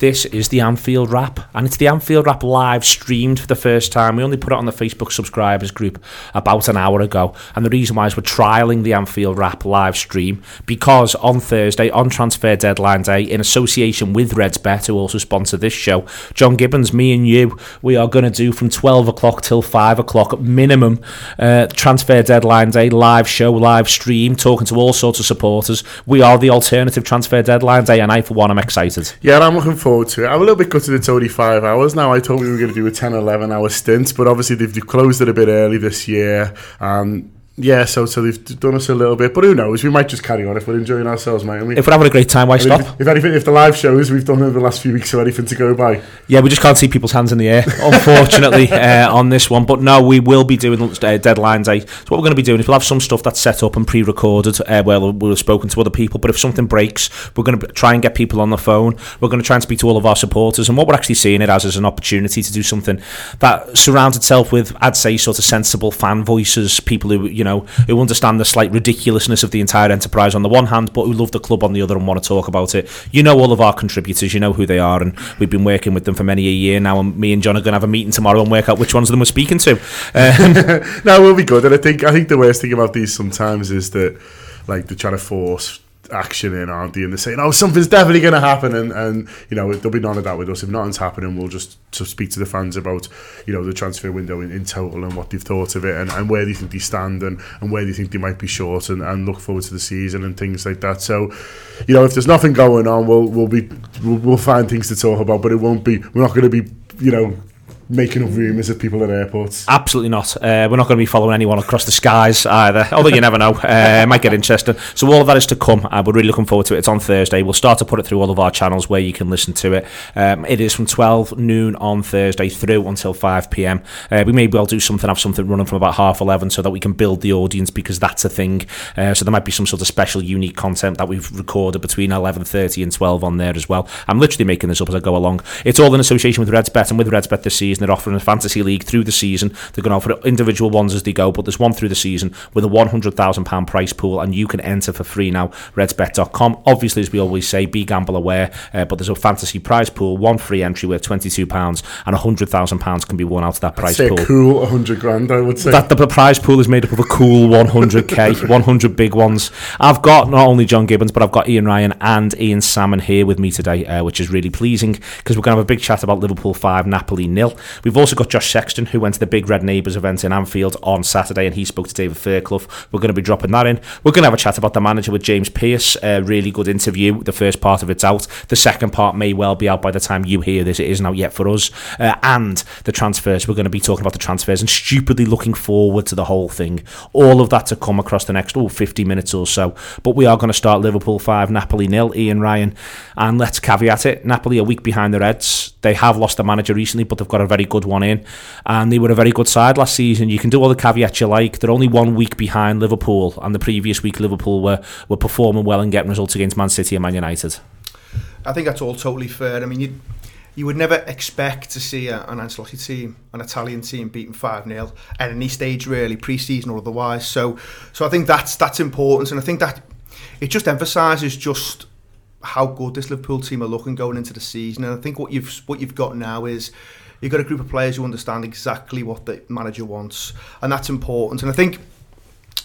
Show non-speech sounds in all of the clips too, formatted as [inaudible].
This is the Anfield Wrap, and it's the Anfield Wrap live streamed for the first time. We only put it on the Facebook subscribers group about an hour ago, and the reason why is we're trialing the Anfield Wrap live stream because on Thursday, on transfer deadline day, in association with RedsBet, who also sponsor this show, John Gibbons, me and you, we are going to do from 12 o'clock till 5 o'clock minimum uh, transfer deadline day live show, live stream, talking to all sorts of supporters. We are the alternative transfer deadline day, and I, for one, am excited. Yeah, I'm looking forward to it. I'm a little bit gutted it's only five hours now. I thought we were going to do a 10, 11 hour stint, but obviously they've closed it a bit early this year. And yeah, so so they've done us a little bit, but who knows? We might just carry on if we're enjoying ourselves, mate. Mean, If we're having a great time, why I mean, stop? If, if anything, if the live shows we've done over the last few weeks are anything to go by, Yeah, we just can't see people's hands in the air, [laughs] unfortunately, uh, on this one. But no, we will be doing uh, deadline day. So what we're going to be doing is we'll have some stuff that's set up and pre-recorded. Uh, well, we'll have spoken to other people. But if something breaks, we're going to try and get people on the phone. We're going to try and speak to all of our supporters. And what we're actually seeing it as is an opportunity to do something that surrounds itself with, I'd say, sort of sensible fan voices, people who you know who understand the slight ridiculousness of the entire enterprise on the one hand, but who love the club on the other and want to talk about it. You know all of our contributors, you know who they are, and we've been working with them for many a year now. And me and John are going to have a meeting tomorrow and work out which ones of them we're speaking to. [laughs] Um, no, we'll be good. And I think I think the worst thing about these sometimes is that like they're trying to force action in, aren't they? And they're saying, "Oh, something's definitely going to happen," and and you know there'll be none of that with us. If nothing's happening, we'll just to speak to the fans about you know the transfer window in, in total and what they've thought of it and, and where they think they stand and, and where they think they might be short and, and look forward to the season and things like that. So, you know, if there's nothing going on, we'll we'll be we'll, we'll find things to talk about, but it won't be. We're not going to be you know making up rumours of people at airports. Absolutely not. Uh, we're not going to be following anyone across the skies either. Although you never know, uh, it might get interesting. So all of that is to come. Uh, we're really looking forward to it. It's on Thursday. We'll start to put it through all of our channels where you can listen to it. Um, it is from 12 noon on Thursday through until 5 p.m. Uh, we may well do something, have something running from about half 11 so that we can build the audience because that's a thing. Uh, so there might be some sort of special, unique content that we've recorded between 11:30 and 12 on there as well. I'm literally making this up as I go along. It's all in association with RedsBet and with RedsBet this season. They're offering a fantasy league through the season. They're going to offer individual ones as they go, but there's one through the season with a £100,000 price pool, and you can enter for free now. RedsBet.com. Obviously, as we always say, be gamble aware, uh, but there's a fantasy prize pool, one free entry worth £22, and £100,000 can be won out of that prize pool. a cool 100 grand, I would say. That the prize pool is made up of a cool 100k, 100 big ones. I've got not only John Gibbons, but I've got Ian Ryan and Ian Salmon here with me today, uh, which is really pleasing because we're going to have a big chat about Liverpool 5, Napoli nil. We've also got Josh Sexton, who went to the Big Red Neighbours event in Anfield on Saturday, and he spoke to David Fairclough. We're going to be dropping that in. We're going to have a chat about the manager with James Pearce. A really good interview. The first part of it's out. The second part may well be out by the time you hear this. It isn't out yet for us. Uh, and the transfers. We're going to be talking about the transfers and stupidly looking forward to the whole thing. All of that to come across the next oh, 50 minutes or so. But we are going to start Liverpool 5, Napoli nil. Ian Ryan. And let's caveat it. Napoli a week behind the Reds. They have lost a manager recently, but they've got a very good one in. And they were a very good side last season. You can do all the caveats you like. They're only one week behind Liverpool. And the previous week, Liverpool were, were performing well and getting results against Man City and Man United. I think that's all totally fair. I mean, you you would never expect to see a, an Ancelotti team, an Italian team, beaten five 0 at any stage, really, pre-season or otherwise. So, so I think that's that's important, and I think that it just emphasises just how good this Liverpool team are looking going into the season. And I think what you've what you've got now is you've got a group of players who understand exactly what the manager wants, and that's important. And I think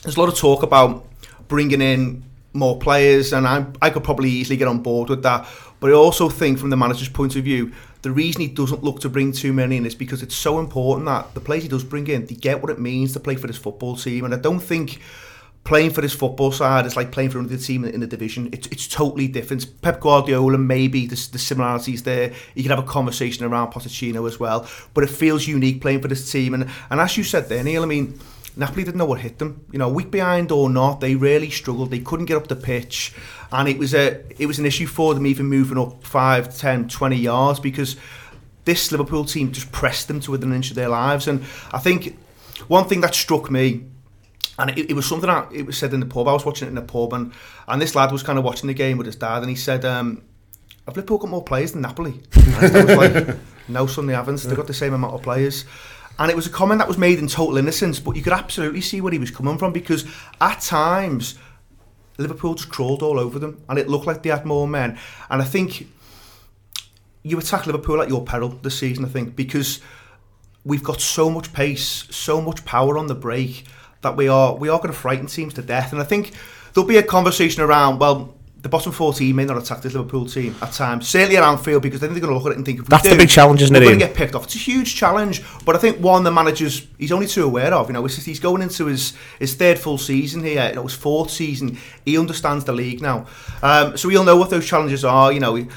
there's a lot of talk about bringing in more players, and I, I could probably easily get on board with that. But I also think, from the manager's point of view, the reason he doesn't look to bring too many in is because it's so important that the players he does bring in, they get what it means to play for this football team. And I don't think playing for this football side is like playing for another team in the division. It's, it's totally different. Pep Guardiola, maybe the, the similarities there. You can have a conversation around Pochettino as well. But it feels unique playing for this team. And, and as you said there, Neil, I mean, Napoli didn't know what hit them. You know, week behind or not, they really struggled. They couldn't get up the pitch, and it was a it was an issue for them even moving up 5, 10, 20 yards because this Liverpool team just pressed them to within an inch of their lives. And I think one thing that struck me, and it, it was something that it was said in the pub. I was watching it in the pub, and and this lad was kind of watching the game with his dad, and he said. Um, have Liverpool got more players than Napoli? [laughs] And I was like, no, son, they haven't. They've got the same amount of players. And it was a comment that was made in total innocence, but you could absolutely see where he was coming from because at times Liverpool just crawled all over them, and it looked like they had more men. And I think you attack Liverpool at your peril this season. I think because we've got so much pace, so much power on the break that we are we are going to frighten teams to death. And I think there'll be a conversation around well. The bottom four team may not attack this Liverpool team at times, certainly at Anfield, because then they're going to look at it and think, if That's do, the big challenge, isn't we're it, going to get picked off. It's a huge challenge, but I think one the manager's he's only too aware of. You know, he's he's going into his his third full season here. You know, his fourth season. He understands the league now, um, so he'll know what those challenges are. You know. He,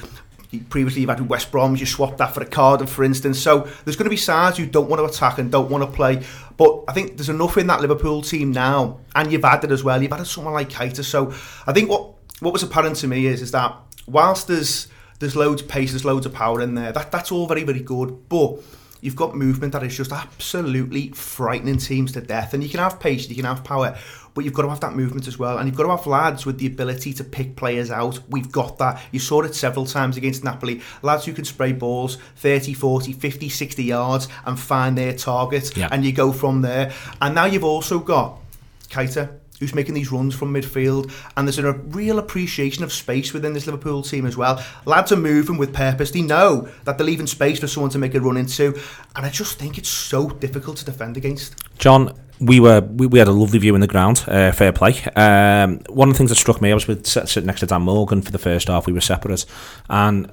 Previously, you've had West Brom, you swapped that for a Cardiff, for instance. So there's going to be sides who don't want to attack and don't want to play. But I think there's enough in that Liverpool team now, and you've added as well. You've added someone like Keita. So I think what what was apparent to me is is that whilst there's there's loads of pace, there's loads of power in there. That that's all very very good, but you've got movement that is just absolutely frightening teams to death. And you can have pace, you can have power, but you've got to have that movement as well. And you've got to have lads with the ability to pick players out. We've got that. You saw it several times against Napoli. Lads who can spray balls 30, 40, 50, 60 yards and find their target. Yeah. And you go from there. And now you've also got Keita, who's making these runs from midfield, and there's a real appreciation of space within this Liverpool team as well. Lads are moving with purpose. They know that they're leaving space for someone to make a run into, and I just think it's so difficult to defend against. John, we were we, we had a lovely view in the ground. Uh, fair play. Um, one of the things that struck me, I was with sit- sitting next to Dan Morgan for the first half. We were separate, and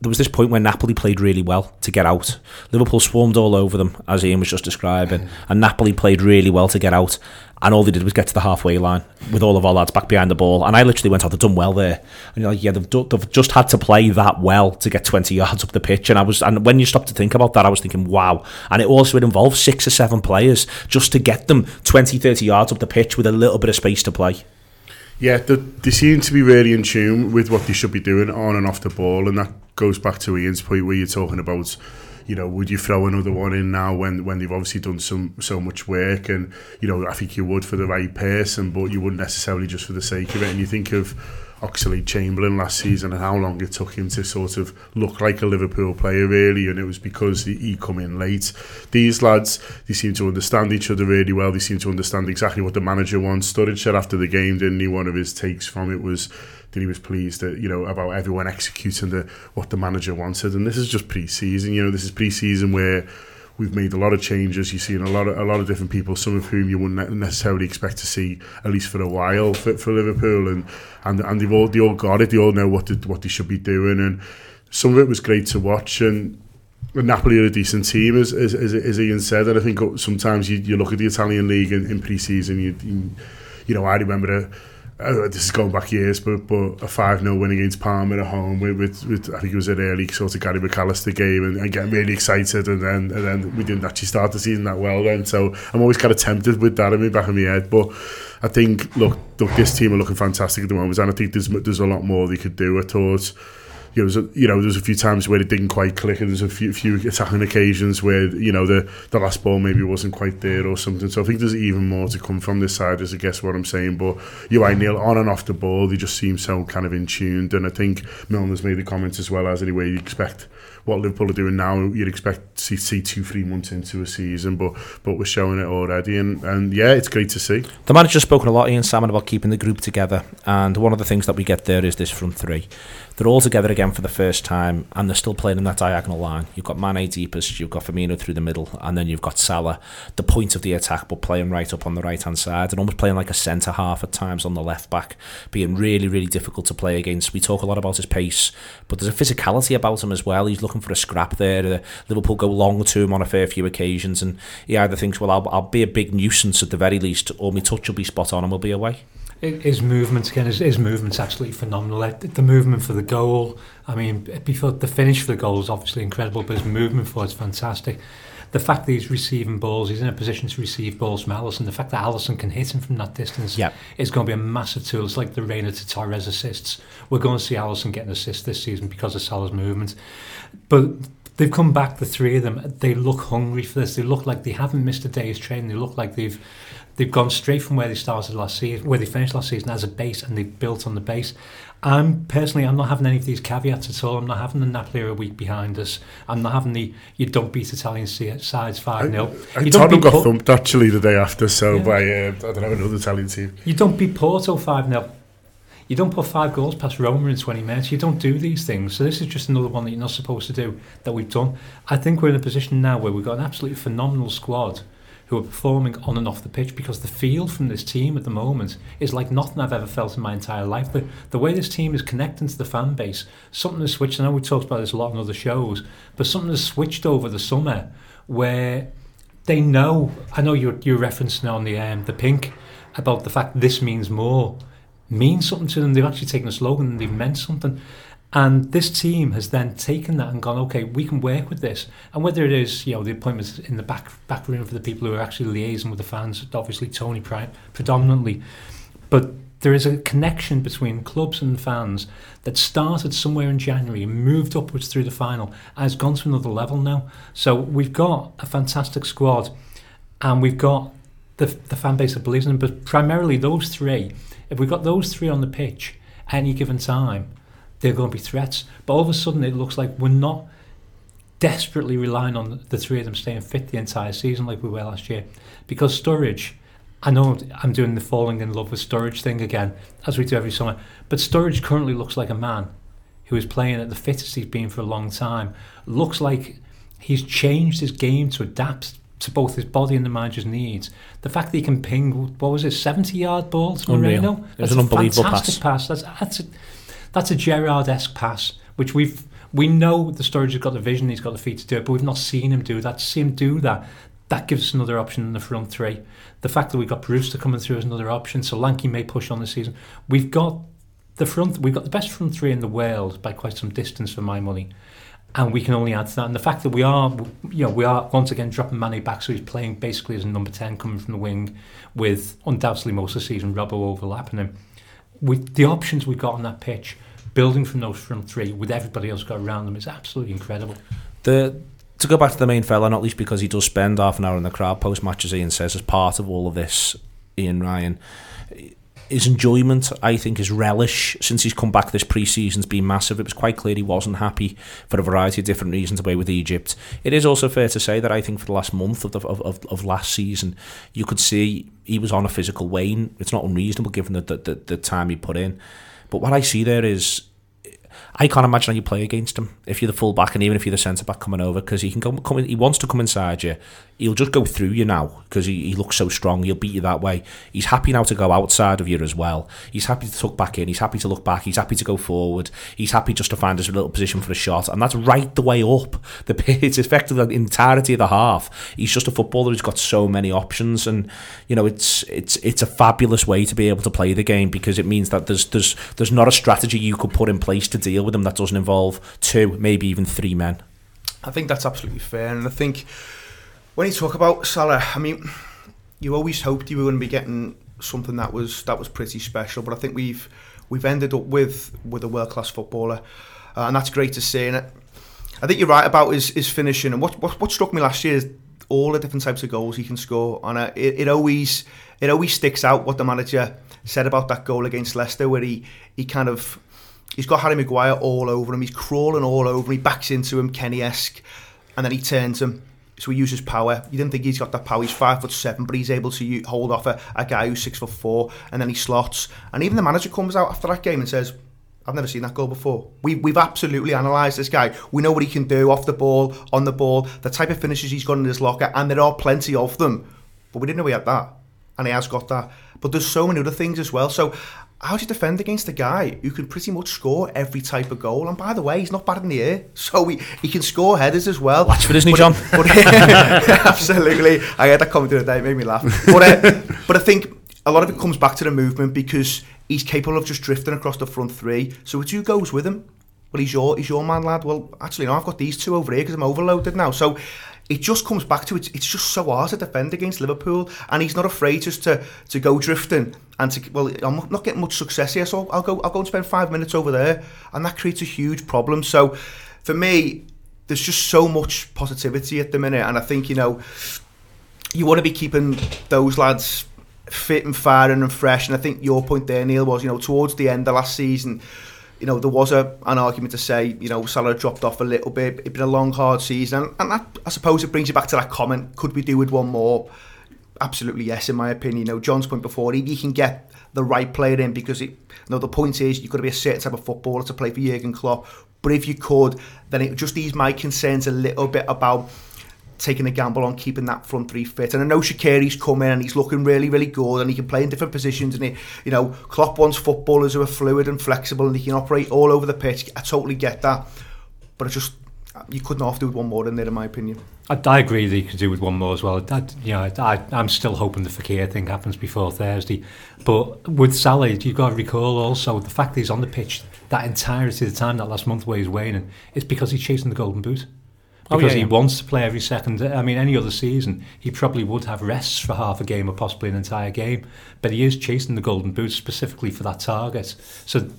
there was this point where Napoli played really well to get out. Liverpool swarmed all over them, as Ian was just describing, and Napoli played really well to get out. And all they did was get to the halfway line with all of our lads back behind the ball. And I literally went, "Oh, they've done well there." And you're like, "Yeah, they've, do- they've just had to play that well to get 20 yards up the pitch." And I was, and when you stop to think about that, I was thinking, "Wow!" And it also it involved six or seven players just to get them 20, 30 yards up the pitch with a little bit of space to play. Yeah, they, they seem to be really in tune with what they should be doing on and off the ball, and that goes back to Ian's point where you're talking about, you know, would you throw another one in now when when they've obviously done some so much work, and you know, I think you would for the right person, but you wouldn't necessarily just for the sake of it. And you think of Oxlade-Chamberlain last season and how long it took him to sort of look like a Liverpool player really. And it was because he, come in late. These lads they seem to understand each other really well. They seem to understand exactly what the manager wants. Sturridge said after the game didn't he one of his takes from it was that he was pleased that you know about everyone executing the what the manager wanted and this is just pre-season you know this is pre-season where We've made a lot of changes. You've seen a lot of a lot of different people, some of whom you wouldn't necessarily expect to see at least for a while for, for Liverpool, and and and they've all they all got it. They all know what to, what they should be doing, and some of it was great to watch. And Napoli are a decent team, as as, as, Ian said. And I think sometimes you, you look at the Italian league in, in pre-season, you, you you know I remember a. uh, this is going back years, but but a 5 0 win against Palmer at home with, with, with I think it was an early sort of Gary McAllister game and, and getting really excited and then and then we didn't actually start the season that well then. So I'm always kind of tempted with that in my back of my head but I think look look this team are looking fantastic at the moment and I think there's there's a lot more they could do I thought. You know, there's a, you know, there's a few times where it didn't quite click, and there's a few, few attacking occasions where you know the the last ball maybe wasn't quite there or something. So I think there's even more to come from this side, as I guess what I'm saying. But you're right, Neil, on and off the ball, they just seem so kind of in tuned, and I think Milner's made the comments as well as anyway. You expect what Liverpool are doing now, you'd expect to see two, three months into a season, but but we're showing it already, and and yeah, it's great to see. The manager's spoken a lot, Ian Salmon, about keeping the group together, and one of the things that we get there is this front three. They're all together again for the first time, and they're still playing in that diagonal line. You've got Mane deepest, you've got Firmino through the middle, and then you've got Salah, the point of the attack, but playing right up on the right hand side, and almost playing like a centre half at times on the left back, being really, really difficult to play against. We talk a lot about his pace, but there's a physicality about him as well. He's looking for a scrap there. Liverpool go long to him on a fair few occasions, and he either thinks, well, I'll, I'll be a big nuisance at the very least, or my touch will be spot on and we'll be away. His movement again, his, his movement's absolutely phenomenal. The movement for the goal, I mean, before the finish for the goal is obviously incredible, but his movement for it's fantastic. The fact that he's receiving balls, he's in a position to receive balls from Alisson. The fact that Alisson can hit him from that distance Yep. is going to be a massive tool. It's like the Reina to Torres assists. We're going to see Alisson getting assists this season because of Salah's movement. But they've come back, the three of them. They look hungry for this. They look like they haven't missed a day's training. They look like they've they've gone straight from where they started last season, where they finished last season as a base, and they've built on the base. I'm personally, I'm not having any of these caveats at all. I'm not having the Napoli a week behind us. I'm not having the you don't beat Italian sides five 0 And You don't Tottenham beat got thumped actually the day after, so Yeah. by uh, I don't know another Italian team. you don't beat Porto five 0 You don't put five goals past Roma in 20 minutes. You don't do these things. So this is just another one that you're not supposed to do that we've done. I think we're in a position now where we've got an absolutely phenomenal squad who are performing on and off the pitch because the feel from this team at the moment is like nothing I've ever felt in my entire life. The, the way this team is connecting to the fan base, something has switched. I know we talked about this a lot in other shows, but something has switched over the summer where they know. I know you're, you're referencing on the um, the pink about the fact this means more means something to them. They've actually taken a slogan and they've meant something. And this team has then taken that and gone, okay, we can work with this. And whether it is, you know, the appointments in the back back room for the people who are actually liaising with the fans, obviously Tony Prime predominantly, but there is a connection between clubs and fans that started somewhere in January and moved upwards through the final and has gone to another level now. So we've got a fantastic squad and we've got the, the fan base that believes in them, but primarily those three. If we've got those three on the pitch any given time, they're going to be threats. But all of a sudden, it looks like we're not desperately relying on the three of them staying fit the entire season like we were last year. Because Sturridge, I know I'm doing the falling in love with Sturridge thing again, as we do every summer, but Sturridge currently looks like a man who is playing at the fittest he's been for a long time. Looks like he's changed his game to adapt to both his body and the manager's needs. The fact that he can ping, what was it, 70 yard balls, Moreno? It was an unbelievable fantastic pass. pass. That's, that's a, that's a Gerrard-esque pass, which we've we know the Sturridge has got the vision, he's got the feet to do it, but we've not seen him do that. To see him do that, that gives us another option in the front three. The fact that we've got Brewster coming through is another option. Solanke may push on this season. We've got the front. We've got the best front three in the world by quite some distance for my money, and we can only add to that. And the fact that we are, you know, we are once again dropping Mane back, so he's playing basically as a number ten coming from the wing, with undoubtedly most of the season Robbo overlapping him. With the options we've got on that pitch building from those front three with everybody else got around them is absolutely incredible. The to go back to the main fella, not least because he does spend half an hour in the crowd post match, as Ian says, as part of all of this. Ian Ryan, his enjoyment, I think, his relish since he's come back this pre-season's been massive. It was quite clear he wasn't happy for a variety of different reasons away with Egypt. It is also fair to say that I think for the last month of the, of, of, last season, you could see he was on a physical wane. It's not unreasonable given the, the, the time he put in. But what I see there is I can't imagine how you play against him if you're the full back and even if you're the centre back coming over because he can come, come in, he wants to come inside you. He'll just go through you now because he, he looks so strong. He'll beat you that way. He's happy now to go outside of you as well. He's happy to tuck back in. He's happy to look back. He's happy to go forward. He's happy just to find his little position for a shot, and that's right the way up. [laughs] The it's effectively the entirety of the half. He's just a footballer who's got so many options, and you know it's it's it's a fabulous way to be able to play the game because it means that there's there's there's not a strategy you could put in place to deal with him that doesn't involve two, maybe even three men. I think that's absolutely fair, and I think when you talk about Salah, I mean, you always hoped you were going to be getting something that was that was pretty special, but I think we've we've ended up with with a world class footballer, uh, and that's great to see. And I think you're right about his, his finishing. And what, what what struck me last year is all the different types of goals he can score, and uh, it, it always it always sticks out what the manager said about that goal against Leicester, where he he kind of He's got Harry Maguire all over him. He's crawling all over him. He backs into him, Kenny-esque, and then he turns him. So he uses power. You didn't think he's got that power. He's five foot seven, but he's able to hold off a, a guy who's six foot four, and then he slots. And even the manager comes out after that game and says, I've never seen that goal before. We, we've absolutely analysed this guy. We know what he can do off the ball, on the ball, the type of finishes he's got in his locker, and there are plenty of them. But we didn't know he had that. And he has got that. But there's so many other things as well. So how do you defend against a guy who can pretty much score every type of goal? And by the way, he's not bad in the air, [laughs] so he, he can score headers as well. Watch for Disney, John. But, [laughs] absolutely, I had that comment the other day, it made me laugh. But uh, but I think a lot of it comes back to the movement because he's capable of just drifting across the front three. So it's who goes with him. Well, he's your he's your man, lad. Well, actually, no, I've got these two over here because I'm overloaded now. So it just comes back to it. It's just so hard to defend against Liverpool, and he's not afraid just to to go drifting and to well, I'm not getting much success here, so I'll go I'll go and spend five minutes over there, and that creates a huge problem. So for me, there's just so much positivity at the minute, and I think you know you want to be keeping those lads fit and firing and fresh. And I think your point there, Neil, was you know towards the end of last season you know, there was a, an argument to say, you know, Salah dropped off a little bit. It's been a long, hard season. And, and that, I suppose it brings you back to that comment, could we do with one more? absolutely yes, in my opinion. You know, John's point before, if you can get the right player in, because it, you know, the point is you've got to be a certain type of footballer to play for Jurgen Klopp. But if you could, then it just ease my concerns a little bit about taking a gamble on keeping that front three fit. And I know Shaqiri's coming and he's looking really, really good and he can play in different positions. And he, you know, Klopp wants footballers who are fluid and flexible and he can operate all over the pitch. I totally get that, but I just you couldn't have to do with one more in there, in my opinion. I, I agree that you could do with one more as well. I, you know, I, I'm still hoping the Fekir thing happens before Thursday. But with Salah, you've got to recall also the fact that he's on the pitch that entirety of the time, that last month where he's waning, it's because he's chasing the golden boot. Oh, Because yeah, he yeah. wants to play every second. I mean, any other season, he probably would have rests for half a game or possibly an entire game. But he is chasing the golden boot specifically for that target. So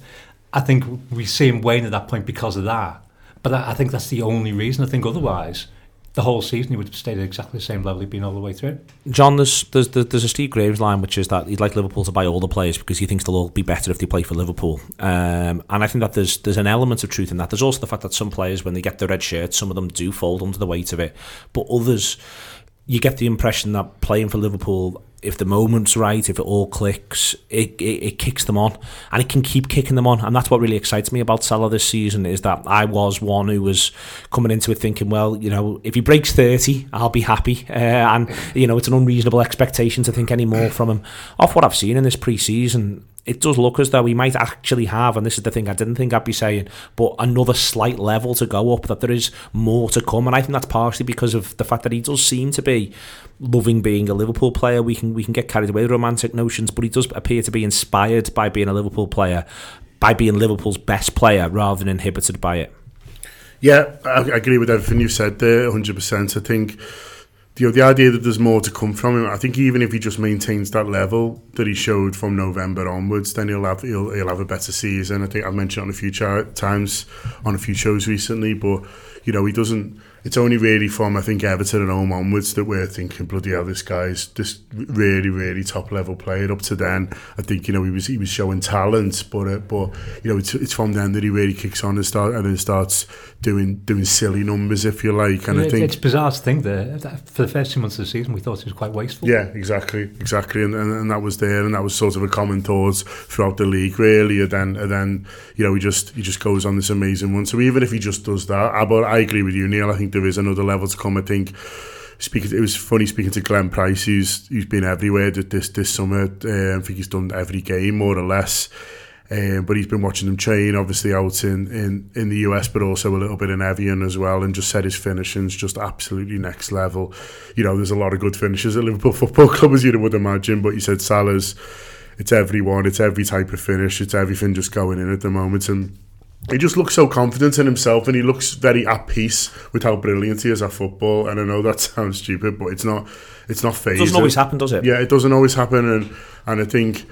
I think we see him wane at that point because of that. But I I think that's the only reason. I think otherwise, the whole season he would have stayed at exactly the same level he'd been all the way through. John, there's, there's there's a Steve Graves line which is that he'd like Liverpool to buy all the players because he thinks they'll all be better if they play for Liverpool. Um, and I think that there's there's an element of truth in that. There's also the fact that some players, when they get the red shirt, some of them do fold under the weight of it, but others, you get the impression that playing for Liverpool. If the moment's right, if it all clicks, it, it, it kicks them on, and it can keep kicking them on, and that's what really excites me about Salah this season. Is that I was one who was coming into it thinking, well, you know, if he breaks thirty, I'll be happy, uh, and you know, it's an unreasonable expectation to think any more from him. Off what I've seen in this pre-season, it does look as though he might actually have, and this is the thing I didn't think I'd be saying, but another slight level to go up, that there is more to come. And I think that's partially because of the fact that he does seem to be loving being a Liverpool player. We can we can get carried away with romantic notions, but he does appear to be inspired by being a Liverpool player, by being Liverpool's best player rather than inhibited by it. Yeah, I, agree with everything you've said there, 100%. I think know, the idea that there's more to come from him, I think even if he just maintains that level that he showed from November onwards, then he'll have he'll, he'll have a better season. I think I've mentioned on a few cha- times on a few shows recently, but you know, he doesn't. It's only really from I think Everton and home onwards that we're thinking bloody hell, this guy's this really really top level player. Up to then, I think you know he was he was showing talent, but uh, but you know it's, it's from then that he really kicks on and start and then starts doing doing silly numbers if you like. And I think it's bizarre to think that, that for the first two months of the season we thought he was quite wasteful. Yeah, exactly, exactly, and, and and that was there, and that was sort of a common thought throughout the league, really. And then, and then you know, he just he just goes on this amazing one. So even if he just does that, I, but I agree with you, Neil. I think there is another level to come. I think. Speaking, it was funny speaking to Glenn Price, who's who's been everywhere this this summer. Uh, I think he's done every game more or less. Um, but he's been watching them train, obviously out in, in, in the US, but also a little bit in Evian as well, and just said his finishing's just absolutely next level. You know, there's a lot of good finishes at Liverpool Football Club, as you would imagine, but he said Salah's, it's everyone, it's every type of finish, it's everything just going in at the moment, and he just looks so confident in himself and he looks very at peace with how brilliant he is at football. And I know that [laughs] sounds stupid, but it's not. It's not phased. It doesn't always happen, does it? Yeah, it doesn't always happen, and and I think,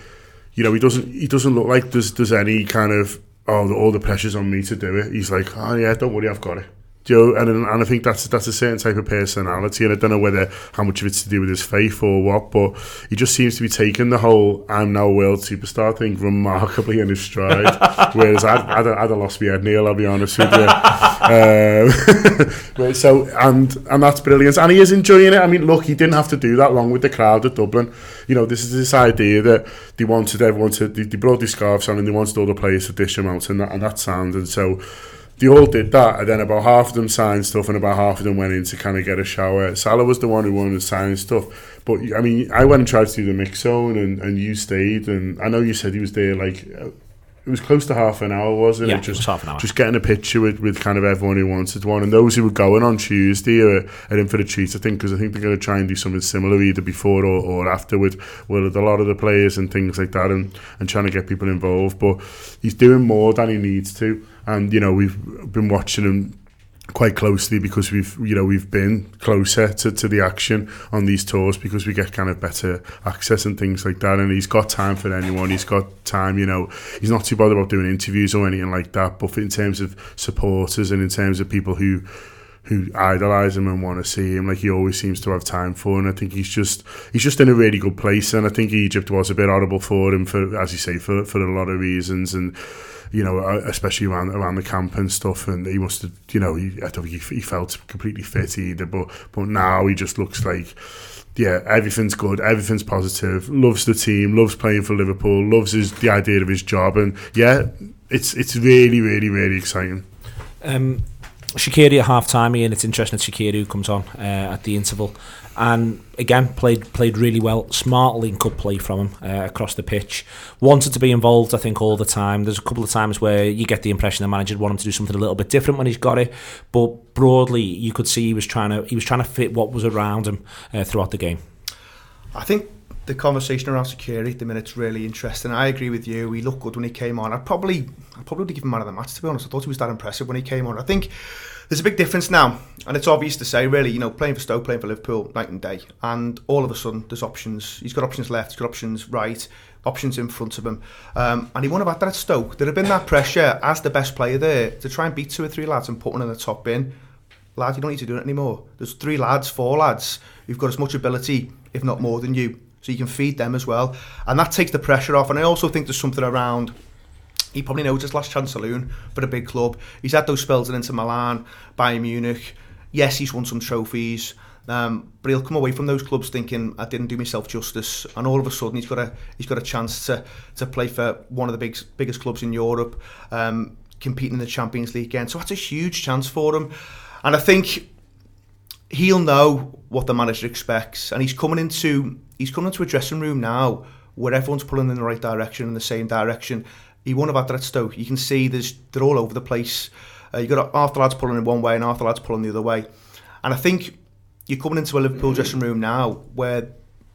you know, he doesn't. He doesn't look like there's there's any kind of oh all the pressure's on me to do it. He's like, oh yeah, don't worry, I've got it. Do you know, and and I think that's that's a certain type of personality, and I don't know whether how much of it's to do with his faith or what, but he just seems to be taking the whole "I'm now a world superstar" thing remarkably in his stride. [laughs] whereas I'd, I'd, I'd have lost my head, Neil. I'll be honest with you. um, [laughs] so and and that's brilliant, and he is enjoying it. I mean, look, he didn't have to do that long with the crowd at Dublin. You know, this is this idea that they wanted everyone to they, they brought these scarves on and they wanted all the players to dish them out, and that and that sounded so they all did that, and then about half of them signed stuff, and about half of them went in to kind of get a shower. Salah was the one who wanted to sign stuff, but I mean, I went and tried to do the mix zone, and, and you stayed, and I know you said he was there like it was close to half an hour, wasn't Yeah, it? it Just was half an hour. just getting a picture with, with kind of everyone who wanted one, and those who were going on Tuesday are, are in for the treat, I think, because I think they're going to try and do something similar either before or, or after with, with a lot of the players and things like that, and, and trying to get people involved. But he's doing more than he needs to, and you know we've been watching him quite closely because we've you know we've been closer to, to the action on these tours because we get kind of better access and things like that. And he's got time for anyone. He's got time you know. He's not too bothered about doing interviews or anything like that. But in terms of supporters and in terms of people who who idolise him and want to see him. Like he always seems to have time for, and I think he's just he's just in a really good place. And I think Egypt was a bit horrible for him for, as you say, for for a lot of reasons. And you know, uh, especially around around the camp and stuff. And he must have, you know, he, I don't think he, he felt completely fit either. But but now he just looks like, yeah, everything's good, everything's positive. Loves the team, loves playing for Liverpool, loves his the idea of his job, and yeah, it's it's really really really exciting. Um, Shaqiri at half time, Ian. It's interesting that Shaqiri who comes on uh, at the interval, and again played played really well. Smart link up play from him uh, across the pitch. Wanted to be involved, I think, all the time. There's a couple of times where you get the impression the manager want him to do something a little bit different when he's got it, but broadly you could see he was trying to he was trying to fit what was around him uh, throughout the game. I think the conversation around Shaqiri at the minute's really interesting. I agree with you. He looked good when he came on. I'd probably, I'd probably give him man of the match to be honest. I thought he was that impressive when he came on. I think there's a big difference now, and it's obvious to say, really, you know, playing for Stoke, playing for Liverpool, night and day. And all of a sudden, there's options. He's got options left, he's got options right, options in front of him. Um, and he won about that at Stoke. There had been that pressure as the best player there to try and beat two or three lads and put one in the top bin. Lad, you don't need to do it anymore. There's three lads, four lads who've got as much ability, if not more, than you. So you can feed them as well. And that takes the pressure off. And I also think there's something around he probably knows his last chance saloon for a big club. He's had those spells in Inter Milan, Bayern Munich. Yes, he's won some trophies, um, but he'll come away from those clubs thinking I didn't do myself justice. And all of a sudden, he's got a he's got a chance to to play for one of the big biggest clubs in Europe, um, competing in the Champions League again. So that's a huge chance for him. And I think he'll know what the manager expects, and he's coming into he's coming into a dressing room now where everyone's pulling in the right direction in the same direction he won about that at Stoke. You can see there's they're all over the place. Uh, you got half the lads pulling in one way and half the lads pulling the other way. And I think you're coming into a Liverpool dressing room now where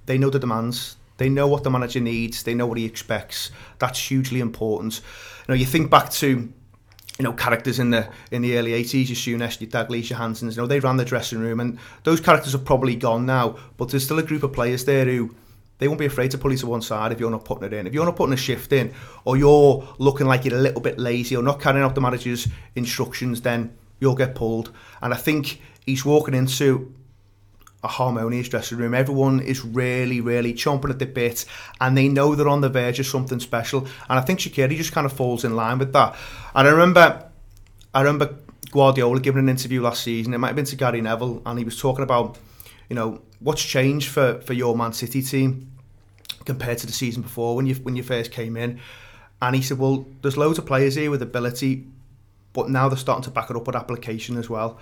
they know the demands, they know what the manager needs, they know what he expects. That's hugely important. You know, you think back to you know characters in the in the early 80s, your Souness, your Dalglish, your Hansens, You know they ran the dressing room, and those characters are probably gone now. But there's still a group of players there who they won't be afraid to pull you to one side if you're not putting it in. If you're not putting a shift in, or you're looking like you're a little bit lazy or not carrying out the manager's instructions, then you'll get pulled. And I think he's walking into a harmonious dressing room. Everyone is really, really chomping at the bit, and they know they're on the verge of something special. And I think Shaqiri just kind of falls in line with that. And I remember, I remember Guardiola giving an interview last season. It might have been to Gary Neville, and he was talking about, you know, what's changed for, for your Man City team compared to the season before when you when you first came in? And he said, well, there's loads of players here with ability, but now they're starting to back it up with application as well.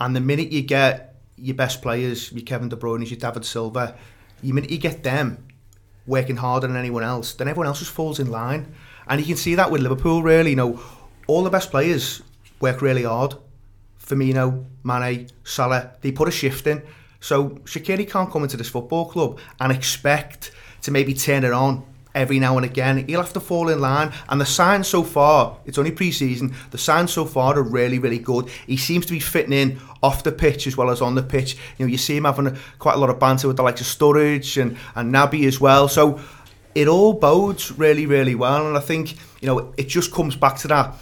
And the minute you get your best players, your Kevin De Bruyne, your David Silva, the minute you get them working harder than anyone else, then everyone else just falls in line. And you can see that with Liverpool, really. You know, all the best players work really hard. Firmino, Mane, Salah, they put a shift in. So Shaqiri can't come into this football club and expect to maybe turn it on every now and again. He'll have to fall in line. And the signs so far, it's only pre-season, the signs so far are really, really good. He seems to be fitting in off the pitch as well as on the pitch. You know, you see him having a, quite a lot of banter with the likes of Sturridge and, and Naby as well. So it all bodes really, really well. And I think, you know, it just comes back to that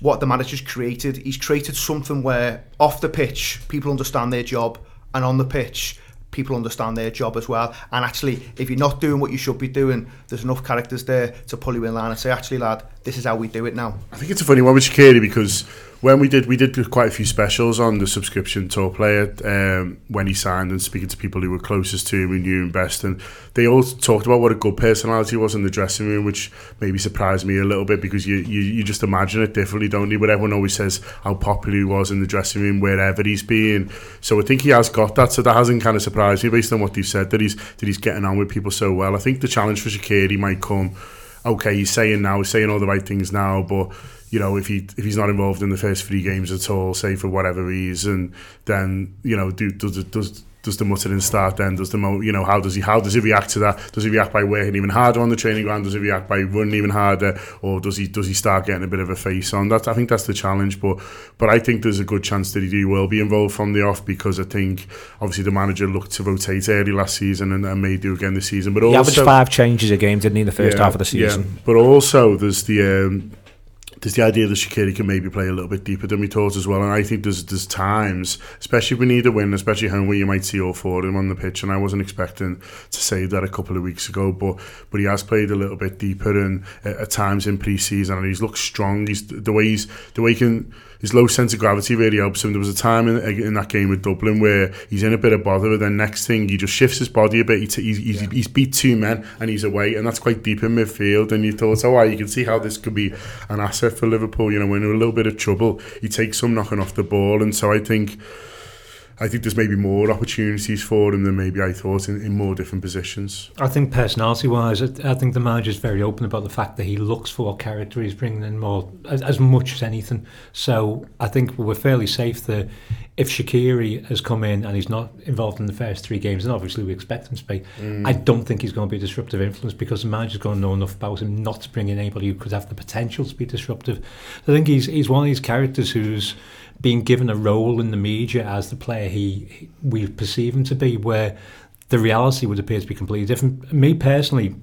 what the manager's created. He's created something where off the pitch, people understand their job and on the pitch people understand their job as well. And actually if you're not doing what you should be doing there's enough characters there to pull you in line and say actually lad this is how we do it now. I think it's a funny one with Shaqiri because when we did we did quite a few specials on the subscription tour player um, when he signed and speaking to people who were closest to him and knew him best and they all talked about what a good personality was in the dressing room which maybe surprised me a little bit because you, you, you just imagine it differently don't you? But everyone always says how popular he was in the dressing room wherever he's been. So I think he has got that so that hasn't kind of surprised me based on what you've said that he's that he's getting on with people so well. I think the challenge for Shaqiri might come okay he's saying now he's saying all the right things now but you know, if he if he's not involved in the first three games at all, say for whatever reason, then you know, do, does does does the muttering start then? Does the mo you know how does he how does he react to that? Does he react by working even harder on the training ground? Does he react by running even harder, or does he does he start getting a bit of a face on? That I think that's the challenge. But but I think there's a good chance that he will be involved from the off because I think obviously the manager looked to rotate early last season and, and may do again this season. But he also averaged five changes a game, didn't he, in the first yeah, half of the season? Yeah. But also there's the um, there's the idea that Shaqiri can maybe play a little bit deeper than we thought as well. And I think there's there's times, especially if we need a win, especially home, where you might see all four of them on the pitch. And I wasn't expecting to say that a couple of weeks ago, but but he has played a little bit deeper and at, at times in pre-season, and he's looked strong. He's the way he's the way he can his low sense of gravity really helps him. There was a time in, in that game with Dublin where he's in a bit of bother, but then next thing he just shifts his body a bit. He t- he's, he's, yeah. he's beat two men and he's away, and that's quite deep in midfield. And you thought, oh, wow, you can see how this could be an asset for Liverpool. You know, when in a little bit of trouble, he takes some knocking off the ball, and so I think. I think there's maybe more opportunities for him than maybe I thought in, in more different positions. I think personality wise, I think the manager's very open about the fact that he looks for what character he's bringing in more as, as much as anything. So I think we're fairly safe that if Shaqiri has come in and he's not involved in the first three games, and obviously we expect him to be, mm. I don't think he's going to be a disruptive influence because the manager's going to know enough about him not to bring in anybody who could have the potential to be disruptive. I think he's he's one of these characters who's being given a role in the media as the player he, he we perceive him to be, where the reality would appear to be completely different. Me personally,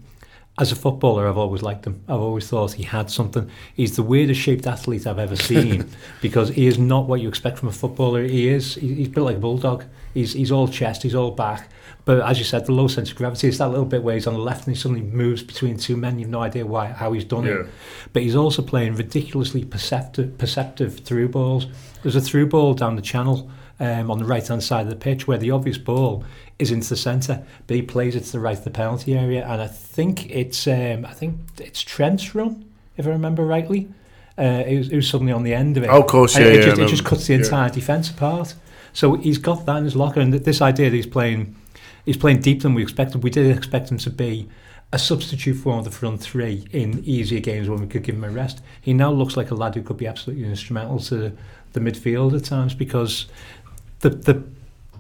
as a footballer, I've always liked him. I've always thought he had something. He's the weirdest shaped athlete I've ever seen [laughs] because he is not what you expect from a footballer. He is. He's built like a bulldog. He's he's all chest. He's all back. But as you said, the low sense of gravity is that little bit where he's on the left and he suddenly moves between two men. You've no idea why how he's done yeah. it. But he's also playing ridiculously perceptive perceptive through balls. There's a through ball down the channel um, on the right hand side of the pitch where the obvious ball is into the centre, but he plays it to the right of the penalty area, and I think it's um, I think it's Trent's run, if I remember rightly. Uh, it, was, it was suddenly on the end of it. Oh, of course, yeah, it, yeah, just, it just cuts the entire yeah. defence apart. So he's got that in his locker, and this idea that he's playing, he's playing deeper than we expected. We did expect him to be a substitute for one of the front three in easier games when we could give him a rest. He now looks like a lad who could be absolutely instrumental to the midfield at times because the the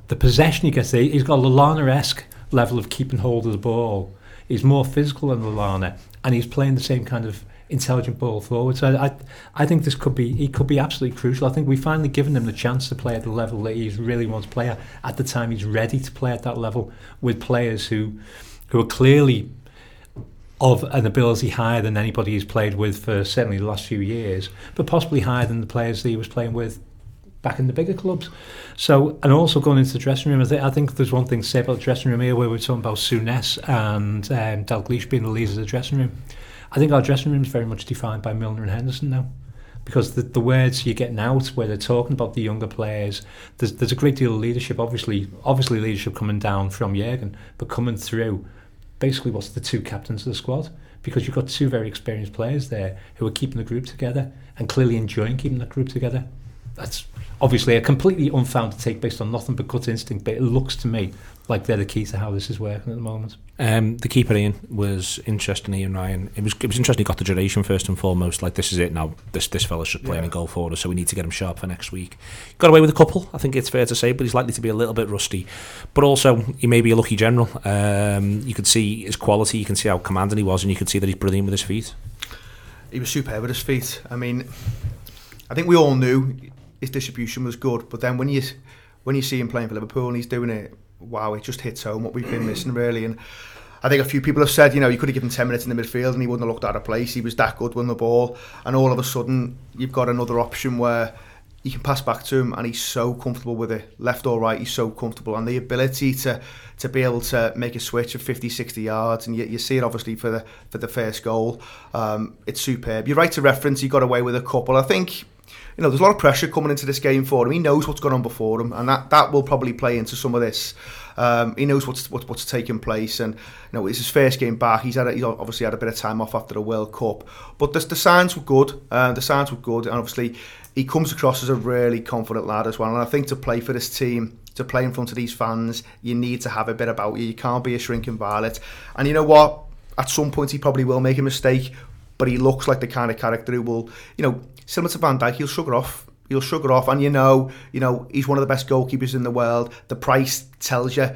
the possession he gets he's got a Lallana-esque level of keeping hold of the ball. He's more physical than Lallana, and he's playing the same kind of intelligent ball forward. So I, I think this could be he could be absolutely crucial. I think we've finally given him the chance to play at the level that he really wants to play at, at the time he's ready to play at that level with players who who are clearly of an ability higher than anybody he's played with for certainly the last few years, but possibly higher than the players that he was playing with back in the bigger clubs. So, and also going into the dressing room, I, th- I think there's one thing to say about the dressing room here where we're talking about Souness and um, Dalglish being the leaders of the dressing room. I think our dressing room is very much defined by Milner and Henderson now. Because the, the words you're getting out where they're talking about the younger players, there's, there's a great deal of leadership, obviously, obviously leadership coming down from Jurgen, but coming through basically what's the two captains of the squad because you've got two very experienced players there who are keeping the group together and clearly enjoying keeping that group together. That's obviously a completely unfounded take based on nothing but gut instinct, but it looks to me like they're the key to how this is working at the moment. Um, the keeper Ian was interesting. Ian Ryan. It was it was interesting. He got the duration first and foremost. Like this is it now. This this fella's just playing yeah. a goal for us, so we need to get him sharp for next week. Got away with a couple. I think it's fair to say, but he's likely to be a little bit rusty. But also, he may be a lucky general. Um, you could see his quality. You can see how commanding he was, and you could see that he's brilliant with his feet. He was superb with his feet. I mean, I think we all knew his distribution was good, but then when you when you see him playing for Liverpool and he's doing it wow, it just hits home what we've been missing really. And I think a few people have said, you know, you could have given 10 minutes in the midfield and he wouldn't have looked out of place. He was that good with the ball. And all of a sudden, you've got another option where you can pass back to him and he's so comfortable with it. Left or right, he's so comfortable. And the ability to to be able to make a switch of 50, 60 yards, and you, you see it obviously for the for the first goal. Um, it's superb. You're right to reference, he got away with a couple. I think you know, there's a lot of pressure coming into this game for him. He knows what's gone on before him, and that, that will probably play into some of this. Um, he knows what's what, what's taking place, and you know it's his first game back. He's had a, he's obviously had a bit of time off after the World Cup, but the, the signs were good. Uh, the signs were good, and obviously he comes across as a really confident lad as well. And I think to play for this team, to play in front of these fans, you need to have a bit about you. You can't be a shrinking violet. And you know what? At some point, he probably will make a mistake, but he looks like the kind of character who will, you know, similar to Van Dijk, he'll sugar off. He'll sugar off, and you know, you know, he's one of the best goalkeepers in the world. The price tells you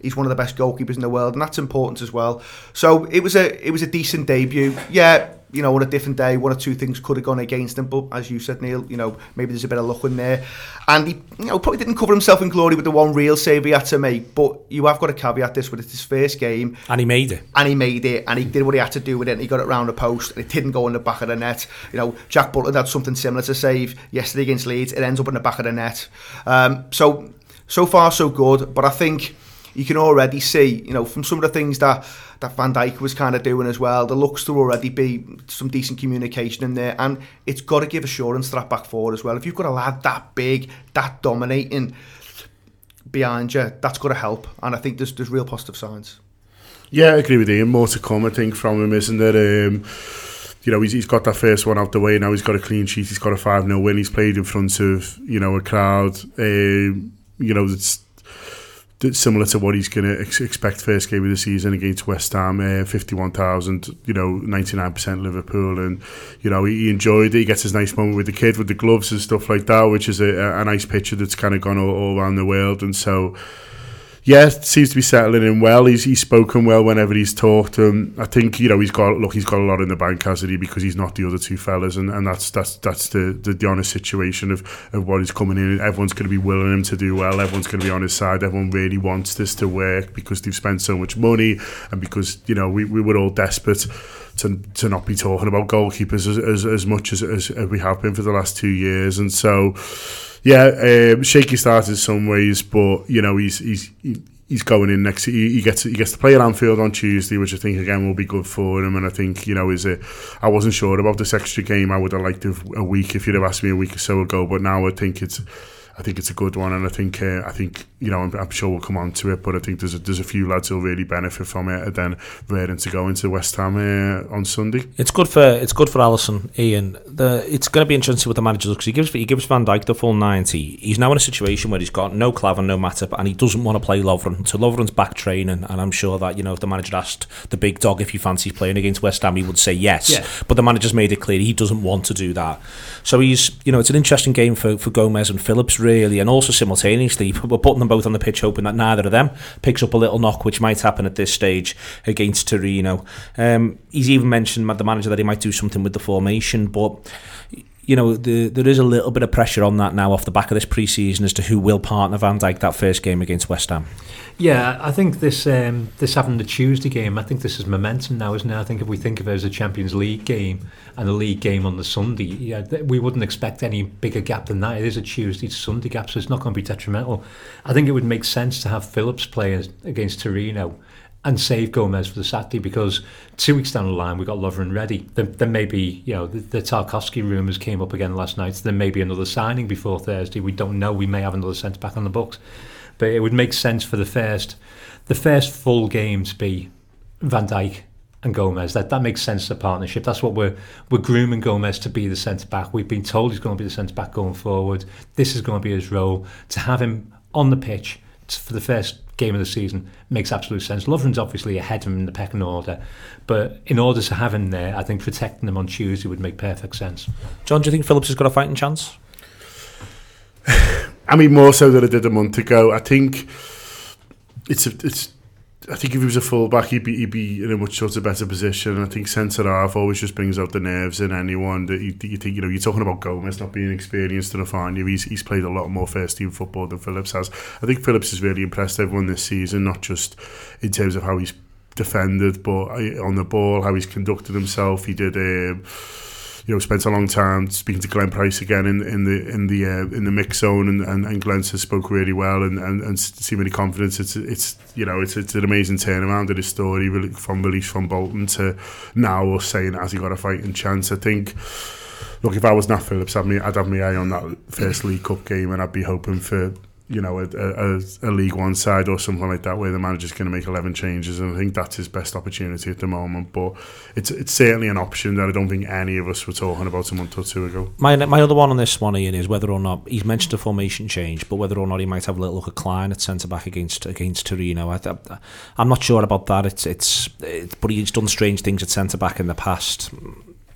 he's one of the best goalkeepers in the world, and that's important as well. So it was a it was a decent debut. Yeah, you know, on a different day, one or two things could have gone against him. But as you said, Neil, you know, maybe there's a bit of luck in there. And he, you know, probably didn't cover himself in glory with the one real save he had to make. But you have got to caveat this with it's his first game. And he made it. And he made it. And he did what he had to do with it. And he got it round the post. And it didn't go in the back of the net. You know, Jack Butland had something similar to save yesterday against Leeds. It ends up in the back of the net. Um, so, so far, so good. But I think you can already see, you know, from some of the things that that Van Dijk was kind of doing as well, there looks to already be some decent communication in there, and it's got to give assurance to that back forward as well. If you've got a lad that big, that dominating behind you, that's got to help, and I think there's there's real positive signs. Yeah, I agree with Ian. More to come, I think, from him, isn't there? Um, you know, he's, he's got that first one out the way. Now he's got a clean sheet. He's got a 5 0 win. He's played in front of, you know, a crowd. Um, you know, that's similar to what he's going to ex- expect first game of the season against West Ham, uh, 51,000, you know, 99% Liverpool. And, you know, he, he, enjoyed it. He gets his nice moment with the kid, with the gloves and stuff like that, which is a, a nice picture that's kind of gone all, all around the world. And so, yeah, seems to be settling in well. He's he's spoken well whenever he's talked. Um, I think you know he's got look he's got a lot in the bank, hasn't he? Because he's not the other two fellas, and, and that's that's that's the, the, the honest situation of, of what he's coming in. Everyone's going to be willing him to do well. Everyone's going to be on his side. Everyone really wants this to work because they've spent so much money, and because you know we, we were all desperate to to not be talking about goalkeepers as as, as much as, as we have been for the last two years, and so yeah, um, shaky start in some ways, but you know he's he's he's going in next. He, he gets he gets to play at Anfield on Tuesday, which I think again will be good for him. And I think you know is a. I wasn't sure about this extra game. I would have liked a week if you'd have asked me a week or so ago, but now I think it's I think it's a good one, and I think uh, I think you know I'm, I'm, sure we'll come on to it, but I think there's a, there's a few lads who'll really benefit from it, and then ready to go into West Ham uh, on Sunday. It's good for it's good for Alisson, Ian. The it's going to be interesting with the manager because he gives he gives Van Dijk the full ninety. He's now in a situation where he's got no Klavan, no Matip, and he doesn't want to play Lovren. So Lovren's back training, and I'm sure that you know if the manager asked the big dog if he fancies playing against West Ham, he would say yes. Yeah. But the manager's made it clear he doesn't want to do that. So he's you know it's an interesting game for for Gomez and Phillips really, and also simultaneously [laughs] we're putting them both on the pitch hoping that neither of them picks up a little knock which might happen at this stage against Torino. Um, he's even mentioned the manager that he might do something with the formation but you know, the, there is a little bit of pressure on that now off the back of this pre-season as to who will partner Van Dijk that first game against West Ham. Yeah, I think this um, this having the Tuesday game, I think this is momentum now, isn't it? I think if we think of it as a Champions League game and a league game on the Sunday, yeah, we wouldn't expect any bigger gap than that. It is a Tuesday to Sunday gap, so it's not going to be detrimental. I think it would make sense to have Phillips play against Torino and save Gomez for the Saturday because two weeks down the line we've got Lovren ready. Then, there may be, you know, the, the Tarkowski rumours came up again last night. So there may be another signing before Thursday. We don't know. We may have another centre back on the books, but it would make sense for the first, the first full game to be Van Dijk and Gomez. That that makes sense. The partnership. That's what we're we're grooming Gomez to be the centre back. We've been told he's going to be the centre back going forward. This is going to be his role. To have him on the pitch for the first game of the season makes absolute sense. Lovren's obviously ahead of him in the pecking order, but in order to have him there, I think protecting him on Tuesday would make perfect sense. John, do you think Phillips has got a fighting chance? [sighs] I mean, more so than I did a month ago. I think it's a, it's I think if he was a fullback, he'd be he'd be in a much sort of better position. And I think centre half always just brings out the nerves in anyone that you, you think you know. You're talking about Gomez not being experienced enough, aren't you? He's he's played a lot more first team football than Phillips has. I think Phillips has really impressed everyone this season, not just in terms of how he's defended, but uh, on the ball, how he's conducted himself. He did. Um, you know, spent a long time speaking to Glenn Price again in, in the in the uh, in the mix zone, and, and, and has spoke really well and, and, and seemingly confidence. It's it's you know it's it's an amazing turnaround of his story from release from Bolton to now us saying has he got a fighting chance? I think. Look, if I was Nat Phillips, I'd, me, I'd have my eye on that first League Cup game, and I'd be hoping for you know, a, a, a League One side or something like that where the manager's going to make 11 changes. And I think that's his best opportunity at the moment. But it's it's certainly an option that I don't think any of us were talking about a month or two ago. My my other one on this one, Ian, is whether or not he's mentioned a formation change, but whether or not he might have a little look at Klein at centre back against against Torino. I, am not sure about that. It's, it's it's but he's done strange things at centre back in the past.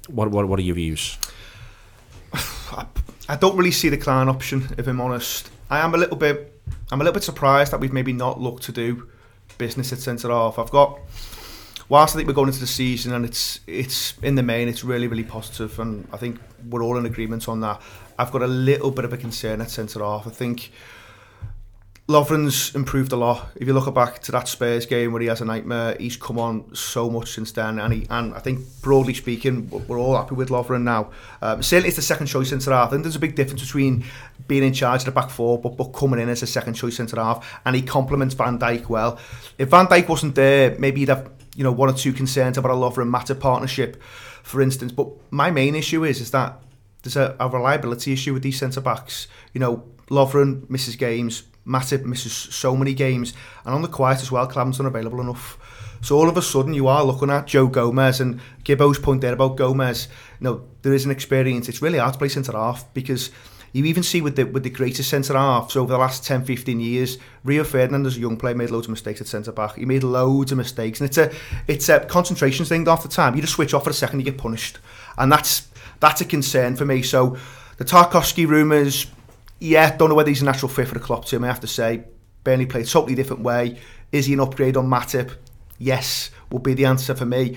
What what what are your views? [sighs] I don't really see the Klein option, if I'm honest. I am a little bit, I'm a little bit surprised that we've maybe not looked to do business at centre half. I've got whilst I think we're going into the season and it's it's in the main it's really really positive and I think we're all in agreement on that. I've got a little bit of a concern at centre half. I think Lovren's improved a lot. If you look back to that Spurs game where he has a nightmare, he's come on so much since then. And he, and I think broadly speaking, we're all happy with Lovren now. Um, certainly, it's the second choice centre half. And there's a big difference between being in charge of the back four, but, but coming in as a second choice centre half. And he complements Van Dijk well. If Van Dijk wasn't there, maybe you'd have you know one or two concerns about a Lovren Matip partnership, for instance. But my main issue is is that there's a, a reliability issue with these centre backs. You know, Lovren misses games. Matip misses so many games, and on the quiet as well, Clam's unavailable enough. So all of a sudden, you are looking at Joe Gomez and Gibbo's point there about Gomez. Know, there is an experience. It's really hard to play centre half because you even see with the with the greatest centre halves over the last 10, 15 years, Rio Ferdinand as a young player made loads of mistakes at centre back. He made loads of mistakes, and it's a it's a concentration thing after time. You just switch off for a second, you get punished, and that's that's a concern for me. So the Tarkowski rumours yeah, don't know whether he's a natural fit for the Klopp team. I have to say, Burnley played a totally different way. Is he an upgrade on Matip? Yes, will be the answer for me.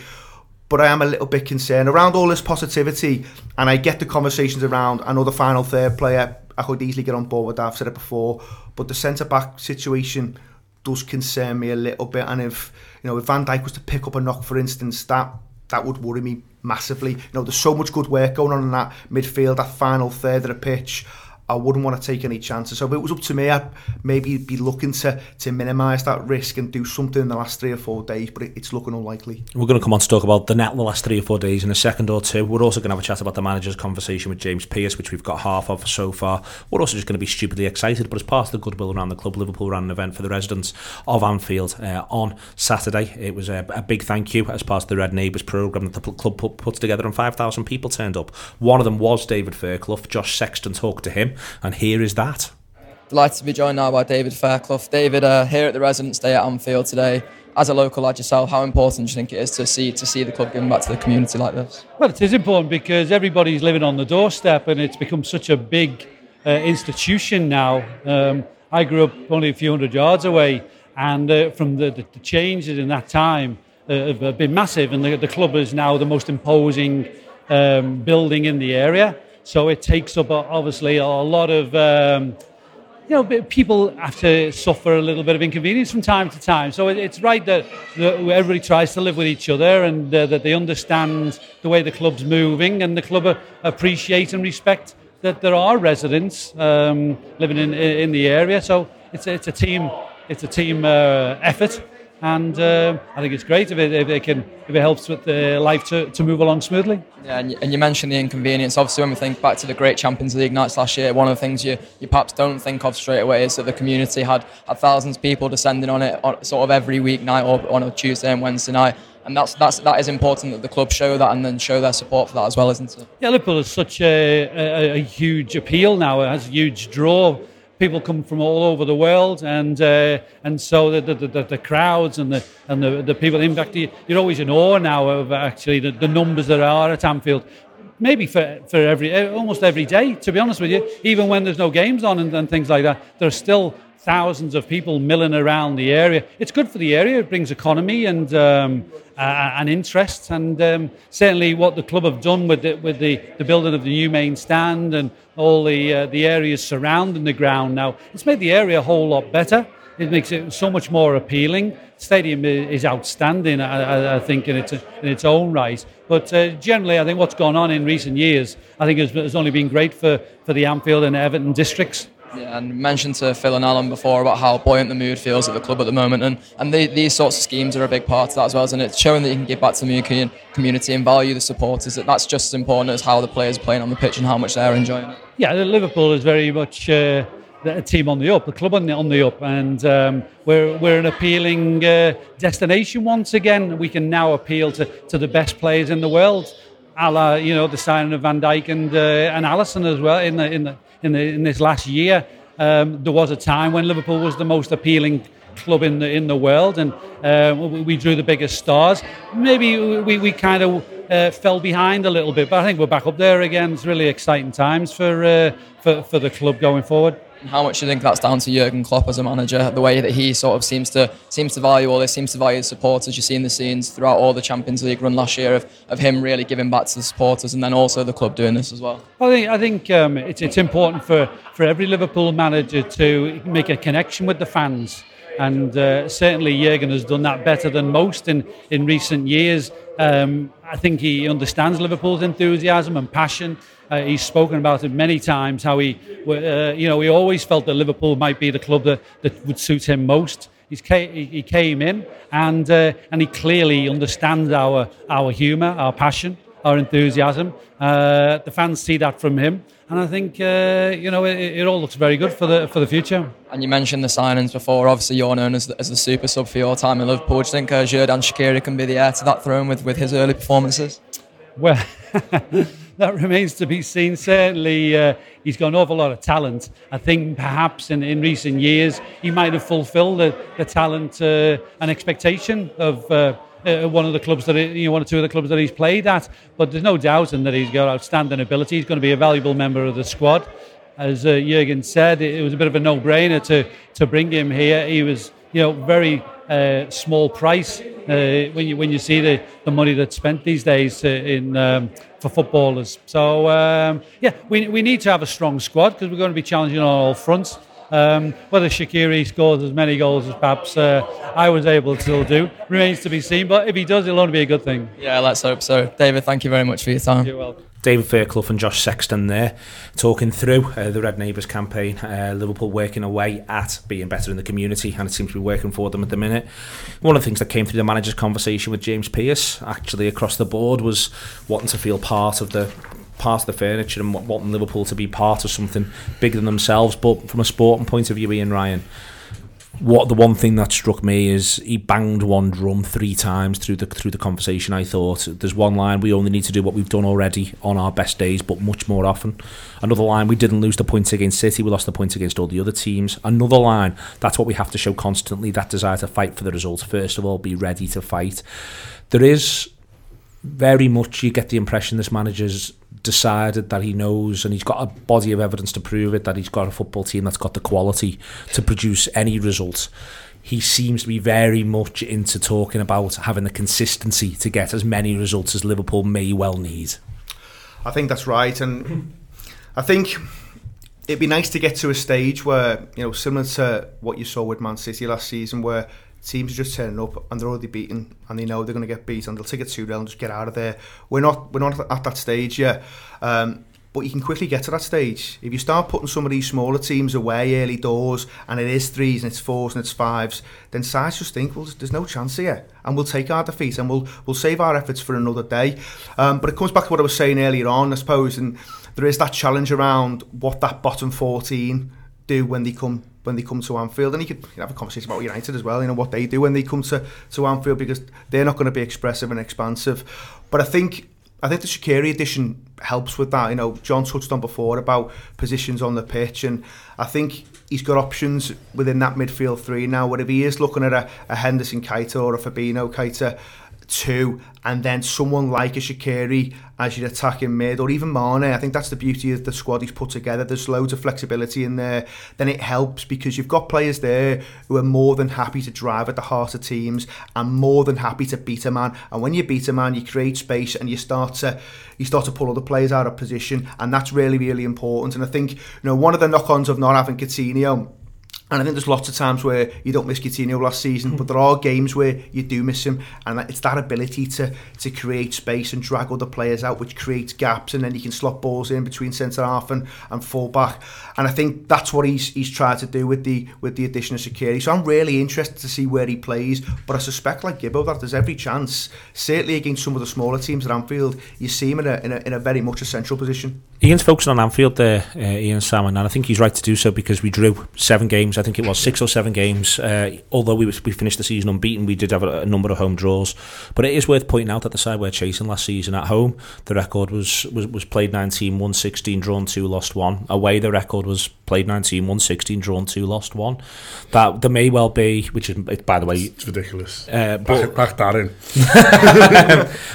But I am a little bit concerned around all this positivity, and I get the conversations around. The final third player. I could easily get on board with that. I've said it before, but the centre back situation does concern me a little bit. And if you know if Van Dijk was to pick up a knock, for instance, that that would worry me massively. You know, there's so much good work going on in that midfield, that final third of the pitch. I wouldn't want to take any chances. So if it was up to me, I'd maybe be looking to to minimise that risk and do something in the last three or four days, but it, it's looking unlikely. We're going to come on to talk about the net the last three or four days in a second or two. We're also going to have a chat about the manager's conversation with James Pearce, which we've got half of so far. We're also just going to be stupidly excited, but as part of the goodwill around the club, Liverpool ran an event for the residents of Anfield uh, on Saturday. It was a, a, big thank you as part of the Red Neighbours programme that the club put, put together, and 5,000 people turned up. One of them was David Fairclough. Josh Sexton talked to him, and here is that. Delighted to be joined now by David Fairclough. David, uh, here at the Residence Day at Anfield today. As a local lad yourself, how important do you think it is to see to see the club giving back to the community like this? Well, it is important because everybody's living on the doorstep, and it's become such a big uh, institution now. Um, I grew up only a few hundred yards away, and uh, from the, the, the, changes in that time uh, have been massive. And the, the, club is now the most imposing um, building in the area. So it takes up obviously a lot of um, you know, people have to suffer a little bit of inconvenience from time to time. So it's right that, everybody tries to live with each other and uh, that they understand the way the club's moving and the club appreciate and respect that there are residents um, living in in the area. So it's a, it's a team it's a team uh, effort and uh, I think it's great if it, if it can if it helps with the life to, to move along smoothly. Yeah, and you, and you mentioned the inconvenience. Obviously, when we think back to the great Champions League nights last year, one of the things you, you perhaps don't think of straight away is that the community had, had thousands of people descending on it on, sort of every week night or on a Tuesday and Wednesday night. And that's that's that is important that the club show that and then show their support for that as well, isn't it? Yeah, Liverpool is such a, a, a huge appeal now. It has a huge draw people come from all over the world, and uh, and so the, the, the, the, crowds and the and the, the people impact you, you're always in awe now of actually the, the numbers that are at Anfield. Maybe for, for every almost every day, to be honest with you, even when there's no games on and, and things like that, there's still thousands of people milling around the area. It's good for the area. It brings economy and um, uh, and interest. And um, certainly, what the club have done with the, with the, the building of the new main stand and all the uh, the areas surrounding the ground now, it's made the area a whole lot better. It makes it so much more appealing. Stadium is outstanding, I, I think, in its in its own right. But uh, generally, I think what's gone on in recent years, I think, has, only been great for, for the Anfield and Everton districts. Yeah, and mentioned to Phil and Alan before about how buoyant the mood feels at the club at the moment, and and the, these sorts of schemes are a big part of that as well, and it's showing that you can give back to the community and value the supporters. That that's just as important as how the players are playing on the pitch and how much they're enjoying it. Yeah, Liverpool is very much. Uh, a team on the up, the club on the, on the up, and um, we're, we're an appealing uh, destination once again. We can now appeal to, to the best players in the world, a la, you know, the signing of Van Dijk and uh, and Alisson as well in the in the in, the, in this last year. Um, there was a time when Liverpool was the most appealing club in the in the world, and uh, we, drew the biggest stars. Maybe we, we kind of uh, fell behind a little bit, but I think we're back up there again. It's really exciting times for uh, for, for the club going forward. How much do you think that's down to Jurgen Klopp as a manager, the way that he sort of seems to seems to value all this, seems to value his supporters. You see in the scenes throughout all the Champions League run last year of, of him really giving back to the supporters, and then also the club doing this as well. I think I think um, it's it's important for for every Liverpool manager to make a connection with the fans. And uh, certainly Jurgen has done that better than most in, in recent years. Um, I think he understands Liverpool's enthusiasm and passion. Uh, he's spoken about it many times. How he, uh, you know, he always felt that Liverpool might be the club that, that would suit him most. He's he came in and uh, and he clearly understands our our humour, our passion, our enthusiasm. Uh, the fans see that from him, and I think uh, you know it, it, all looks very good for the for the future. And you mentioned the signings before. Obviously, you're known as the, as the super sub for your time in Liverpool. Do you think uh, Xherdan Shaqiri can be the heir to that throne with, with his early performances? Well. [laughs] that remains to be seen. Certainly, uh, he's got an awful lot of talent. I think perhaps in, in recent years he might have fulfilled the, the talent uh, and expectation of. Uh, one of the clubs that he, you know, one or two of the clubs that he's played at, but there's no doubt in that he's got outstanding ability. He's going to be a valuable member of the squad. As uh, Jurgen said, it, it was a bit of a no-brainer to to bring him here. He was, you know, very uh, small price uh, when you when you see the, the money that's spent these days uh, in um, for footballers. So um, yeah, we we need to have a strong squad because we're going to be challenging on all fronts. Um, whether Shaqiri scores as many goals as perhaps uh, I was able to do remains to be seen. But if he does, it'll only be a good thing. Yeah, let's hope so. David, thank you very much for your time. You're welcome. David Fairclough and Josh Sexton there talking through uh, the Red Neighbours campaign. Uh, Liverpool working away at being better in the community, and it seems to be working for them at the minute. One of the things that came through the manager's conversation with James Pearce, actually across the board, was wanting to feel part of the part of the furniture and wanting Liverpool to be part of something bigger than themselves. But from a sporting point of view, Ian Ryan, what the one thing that struck me is he banged one drum three times through the through the conversation. I thought there's one line we only need to do what we've done already on our best days, but much more often. Another line we didn't lose the points against City, we lost the points against all the other teams. Another line that's what we have to show constantly that desire to fight for the results. First of all, be ready to fight. There is very much you get the impression this manager's decided that he knows and he's got a body of evidence to prove it that he's got a football team that's got the quality to produce any result he seems to be very much into talking about having the consistency to get as many results as Liverpool may well need. I think that's right and I think it'd be nice to get to a stage where you know similar to what you saw with Man City last season where teams are just turning up and they're already beaten and they know they're going to get beat and they'll take it 2 0 and just get out of there. We're not we're not at that stage yet. Um, but you can quickly get to that stage. If you start putting some of these smaller teams away early doors and it is threes and it's fours and it's fives, then sides just think, well, there's no chance here. And we'll take our defeat and we'll we'll save our efforts for another day. Um, but it comes back to what I was saying earlier on, I suppose, and there is that challenge around what that bottom 14 do when they come when they come to Anfield. And you could have a conversation about United as well, you know, what they do when they come to, to Anfield because they're not going to be expressive and expansive. But I think I think the Shaqiri addition helps with that. You know, John touched on before about positions on the pitch, and I think he's got options within that midfield three now. Whatever he is looking at a, a Henderson Keita or a Fabinho Keita, two, and then someone like a Shaqiri as your attacking mid, or even Mane. I think that's the beauty of the squad he's put together. There's loads of flexibility in there. Then it helps because you've got players there who are more than happy to drive at the heart of teams and more than happy to beat a man. And when you beat a man, you create space and you start to you start to pull other players out of position, and that's really really important. And I think you know one of the knock-ons of not having Coutinho and I think there's lots of times where you don't miss Coutinho last season, but there are games where you do miss him, and it's that ability to to create space and drag other players out, which creates gaps, and then you can slot balls in between centre half and, and full back. And I think that's what he's he's tried to do with the with the addition of Shaqiri. So I'm really interested to see where he plays, but I suspect like Gibbo that there's every chance, certainly against some of the smaller teams at Anfield, you see him in a in a, in a very much a central position. Ian's focusing on Anfield there, uh, Ian Salmon, and I think he's right to do so because we drew seven games games. I think it was six or seven games. Uh, although we was, we finished the season unbeaten, we did have a, a, number of home draws. But it is worth pointing out that the side we're chasing last season at home, the record was was, was played 19, won 16, drawn two, lost one. Away, the record was played 19, won 16, drawn two, lost one. That there may well be, which is by the way, it's ridiculous. Uh, but, back, back that in.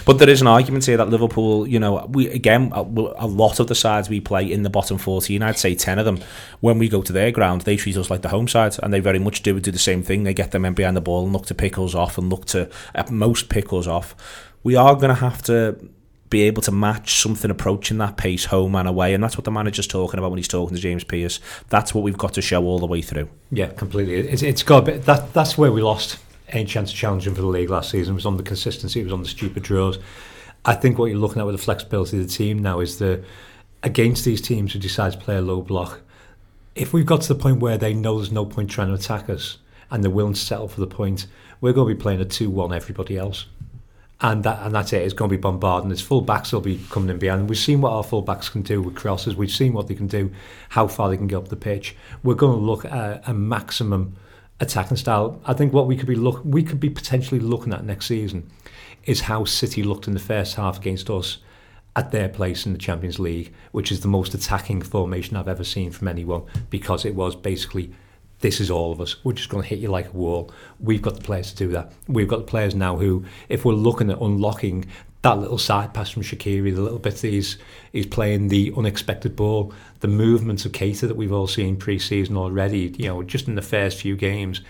[laughs] but there is an argument here that Liverpool, you know, we again a, a lot of the sides we play in the bottom 14, I'd say 10 of them, when we go to their ground, they treat us like the home side, and they very much do do the same thing. They get them men behind the ball and look to pick us off and look to at most pick us off. We are going to have to be able to match something approaching that pace home and away, and that's what the manager's talking about when he's talking to James Pearce. That's what we've got to show all the way through. Yeah, completely. It's, it's got a bit, that. That's where we lost any chance of challenging for the league last season. It was on the consistency. It was on the stupid draws. I think what you're looking at with the flexibility of the team now is the against these teams who decide to play a low block. If we've got to the point where they know there's no point trying to attack us and they're willing to settle for the point, we're going to be playing a 2 1 everybody else. And that and that's it. It's going to be bombarding. Its full backs will be coming in behind. We've seen what our full backs can do with crosses. We've seen what they can do, how far they can get up the pitch. We're going to look at a maximum attacking style. I think what we could be look we could be potentially looking at next season is how City looked in the first half against us at their place in the Champions League, which is the most attacking formation I've ever seen from anyone because it was basically this is all of us. We're just going to hit you like a wall. We've got the players to do that. We've got the players now who, if we're looking at unlocking that little side pass from Shaqiri, the little bit that he's, he's playing the unexpected ball, the movements of Keita that we've all seen pre-season already, you know, just in the first few games.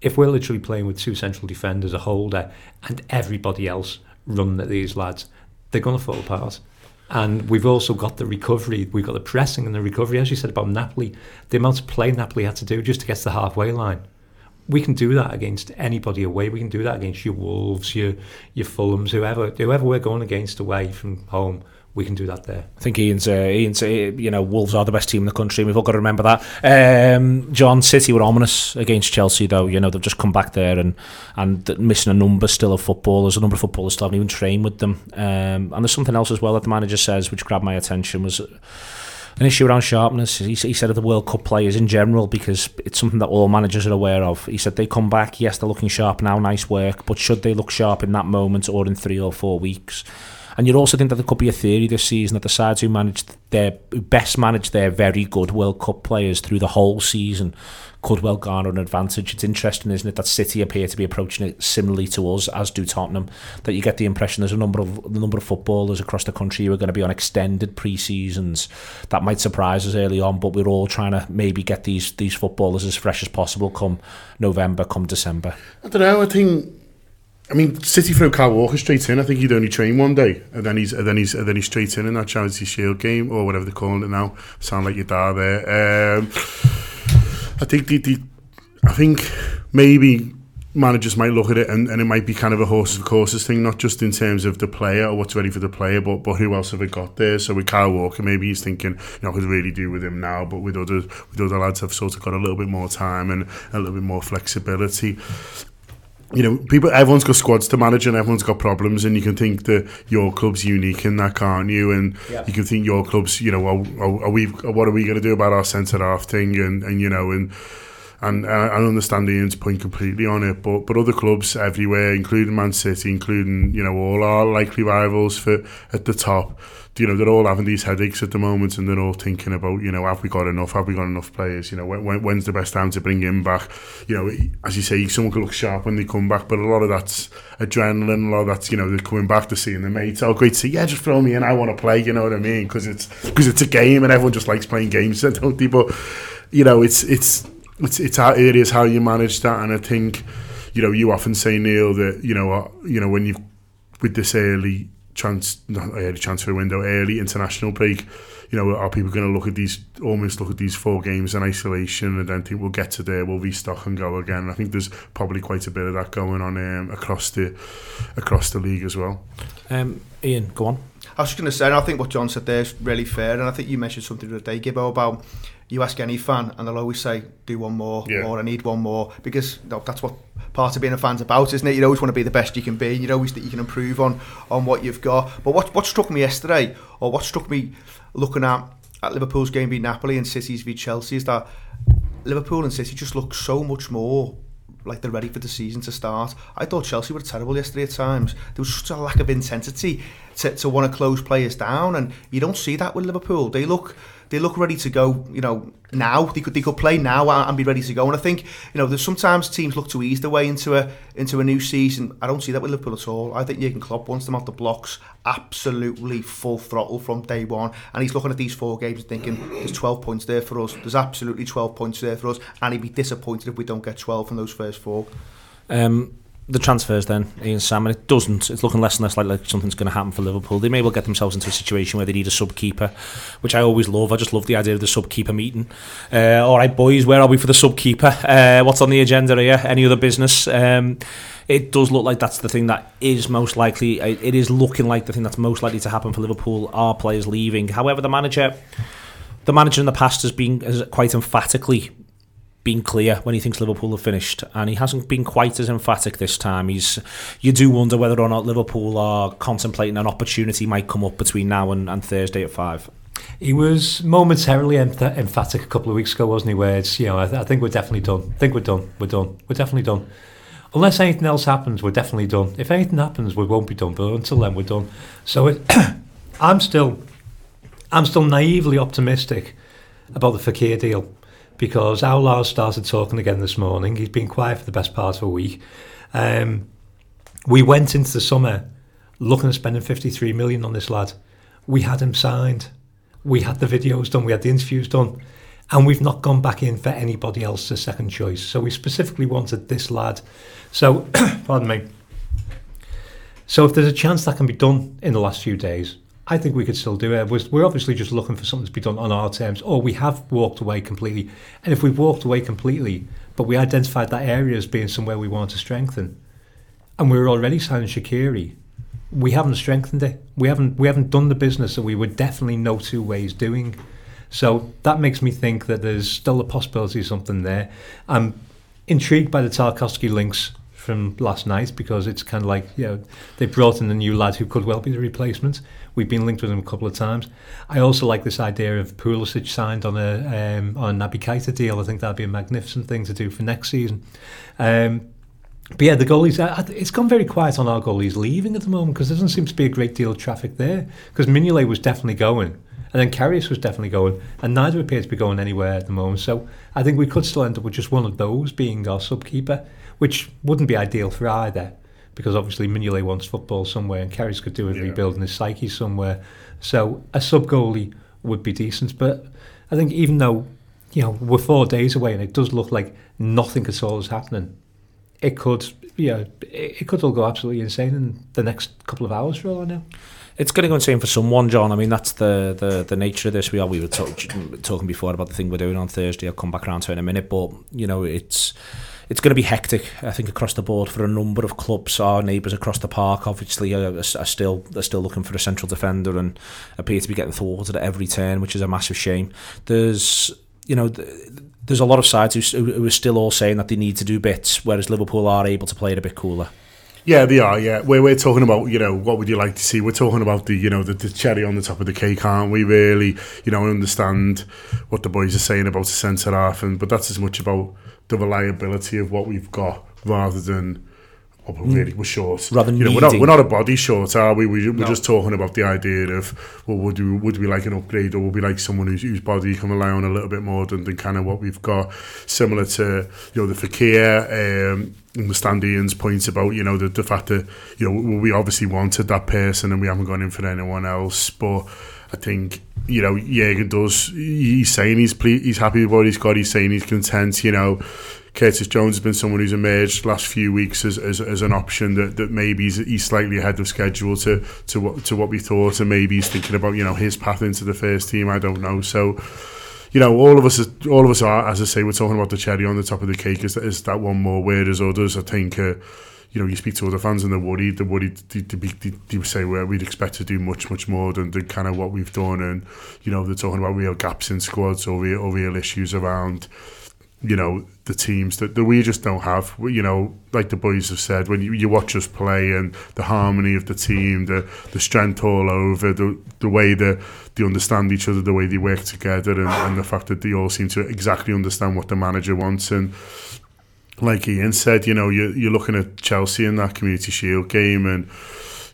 If we're literally playing with two central defenders, a holder, and everybody else running at these lads, they're going to fall apart. And we've also got the recovery, we've got the pressing and the recovery, as you said about Napoli, the amount of play Napoli had to do just to get to the halfway line. We can do that against anybody away. We can do that against your Wolves, your your Fulhams, whoever whoever we're going against away from home we can do that there. I think Ian's, uh, Ian's, uh, you know, Wolves are the best team in the country. and We've all got to remember that. Um, John City were ominous against Chelsea, though. You know, they've just come back there and and missing a number still of footballers. A number of footballers still haven't even trained with them. Um, and there's something else as well that the manager says, which grabbed my attention, was an issue around sharpness. He, he said of the World Cup players in general, because it's something that all managers are aware of. He said they come back, yes, they're looking sharp now, nice work, but should they look sharp in that moment or in three or four weeks? And you'd also think that there could be a theory this season that the sides who managed their who best managed their very good World Cup players through the whole season could well garner an advantage. It's interesting, isn't it, that City appear to be approaching it similarly to us, as do Tottenham. That you get the impression there's a number of the number of footballers across the country who are going to be on extended pre-seasons. That might surprise us early on, but we're all trying to maybe get these these footballers as fresh as possible come November, come December. I don't know. I think I mean, City threw Kyle Walker straight in. I think he'd only train one day, and then he's and then he's and then he's straight in in that Charity Shield game or whatever they're calling it now. Sound like your dad there. Um, I think the, the I think maybe managers might look at it and, and it might be kind of a horses for courses thing, not just in terms of the player or what's ready for the player, but but who else have we got there? So with Kyle Walker, maybe he's thinking, you know, I could really do with him now, but with other with other lads have sort of got a little bit more time and a little bit more flexibility you know, people, everyone's got squads to manage and everyone's got problems, and you can think that your club's unique in that, can't you? And yeah. you can think your club's, you know, are, are we, what are we going to do about our centre half thing? And, and you know, and and I understand Ian's point completely on it, but but other clubs everywhere, including Man City, including you know all our likely rivals for at the top, you know they're all having these headaches at the moment, and they're all thinking about you know have we got enough, have we got enough players, you know when, when's the best time to bring him back, you know as you say, someone can look sharp when they come back, but a lot of that's adrenaline, a lot of that's you know they're coming back to seeing their mates. Oh, great to see, yeah, just throw me in, I want to play, you know what I mean? Because it's because it's a game, and everyone just likes playing games, [laughs] don't they? But you know it's it's it's it's how it is how you manage that, and I think you know you often say Neil that you know uh, you know when you with this early chance early transfer window early international break. You know are people going to look at these almost look at these four games in isolation and then think we'll get to there we'll restock and go again? I think there's probably quite a bit of that going on um, across the across the league as well. Um, Ian go on I was just going to say and I think what John said there is really fair and I think you mentioned something the other day Gibbo about you ask any fan and they'll always say do one more yeah. or I need one more because that's what part of being a fan's about isn't it you always want to be the best you can be and you always that you can improve on on what you've got but what what struck me yesterday or what struck me looking at at Liverpool's game beat Napoli and City's v Chelsea is that Liverpool and City just look so much more like they're ready for the season to start. I thought Chelsea were terrible yesterday at times. There was such a lack of intensity to, to want to close players down, and you don't see that with Liverpool. They look they look ready to go. You know, now they could they could play now and be ready to go. And I think you know, there's sometimes teams look to ease their way into a into a new season. I don't see that with Liverpool at all. I think Jurgen Klopp wants them off the blocks, absolutely full throttle from day one. And he's looking at these four games and thinking, there's 12 points there for us. There's absolutely 12 points there for us, and he'd be disappointed if we don't get 12 from those first four. Um, the transfers then, Ian Sam, and it doesn't. It's looking less and less like, like something's going to happen for Liverpool. They may well get themselves into a situation where they need a sub keeper, which I always love. I just love the idea of the sub keeper meeting. Uh, all right, boys, where are we for the sub keeper? Uh, what's on the agenda here? Any other business? Um, it does look like that's the thing that is most likely. It is looking like the thing that's most likely to happen for Liverpool. Are players leaving? However, the manager, the manager in the past has been has quite emphatically been clear when he thinks Liverpool have finished, and he hasn't been quite as emphatic this time. He's you do wonder whether or not Liverpool are contemplating an opportunity might come up between now and, and Thursday at five. He was momentarily emph- emphatic a couple of weeks ago, wasn't he? Where it's you know I, th- I think we're definitely done. I think we're done. We're done. We're definitely done. Unless anything else happens, we're definitely done. If anything happens, we won't be done. But until then, we're done. So it, [coughs] I'm still, I'm still naively optimistic about the Fekir deal because Aulas started talking again this morning. He's been quiet for the best part of a week. Um, we went into the summer looking at spending 53 million on this lad. We had him signed. We had the videos done. We had the interviews done. And we've not gone back in for anybody else as second choice. So we specifically wanted this lad. So, [coughs] pardon me. So if there's a chance that can be done in the last few days, I think we could still do it. We're, we're obviously just looking for something to be done on our terms, or we have walked away completely. And if we've walked away completely, but we identified that area as being somewhere we want to strengthen, and we are already signing Shaqiri, we haven't strengthened it. We haven't we haven't done the business that we were definitely no two ways doing. So that makes me think that there's still a possibility of something there. I'm intrigued by the Tarkowski links from last night because it's kind of like you know they brought in a new lad who could well be the replacement. We've been linked with him a couple of times. I also like this idea of Pulisic signed on a um, on a Naby Keita deal. I think that'd be a magnificent thing to do for next season. Um, but yeah, the goalies, it's gone very quiet on our goalies leaving at the moment because there doesn't seem to be a great deal of traffic there. Because Mignolet was definitely going, and then Karius was definitely going, and neither appear to be going anywhere at the moment. So I think we could still end up with just one of those being our subkeeper, which wouldn't be ideal for either because obviously Mignolet wants football somewhere and Karius could do with yeah. rebuilding his psyche somewhere. So a sub goalie would be decent. But I think even though, you know, we're four days away and it does look like nothing at all is happening, it could, you know, it could all go absolutely insane in the next couple of hours for all I know. It's going to go insane for someone, John. I mean, that's the, the, the nature of this. We are we were talk, talking before about the thing we're doing on Thursday. I'll come back around to it in a minute, but you know, it's it's going to be hectic, I think, across the board for a number of clubs. Our neighbours across the park, obviously, are, are still are still looking for a central defender and appear to be getting thwarted at every turn, which is a massive shame. There's, you know. There's a lot of sides who, who are still all saying that they need to do bits, whereas Liverpool are able to play it a bit cooler. Yeah, they are. Yeah, we're we're talking about you know what would you like to see? We're talking about the you know the, the cherry on the top of the cake, aren't we? Really, you know, understand what the boys are saying about the centre half, and but that's as much about the reliability of what we've got rather than oh, we're really we're short. Rather you know, we're not we're not a body short, are we? we are no. just talking about the idea of well, would we would we like an upgrade, or would we like someone whose, whose body we can rely on a little bit more than, than kind of what we've got, similar to you know the Fekir. Um, understand Ian's point about you know the, the fact that you know we obviously wanted that person and we haven't gone in for anyone else, but I think you know Jurgen does. He's saying he's ple- he's happy with what he's got. He's saying he's content. You know, Curtis Jones has been someone who's emerged last few weeks as, as, as an option that, that maybe he's, he's slightly ahead of schedule to to what to what we thought, and maybe he's thinking about you know his path into the first team. I don't know. So you know, all of us, all of us are, as I say, we're talking about the cherry on the top of the cake. Is that one more weird as others? I think, uh, you know, you speak to other fans and they're worried. They're worried. They, they, they, say well, we'd expect to do much, much more than, than kind of what we've done, and you know, they're talking about real gaps in squads or real, or real issues around you know the teams that, that we just don't have you know like the boys have said when you, you watch us play and the harmony of the team the the strength all over the the way that they understand each other the way they work together and, and the fact that they all seem to exactly understand what the manager wants and like Ian said you know you're, you're looking at Chelsea in that community shield game and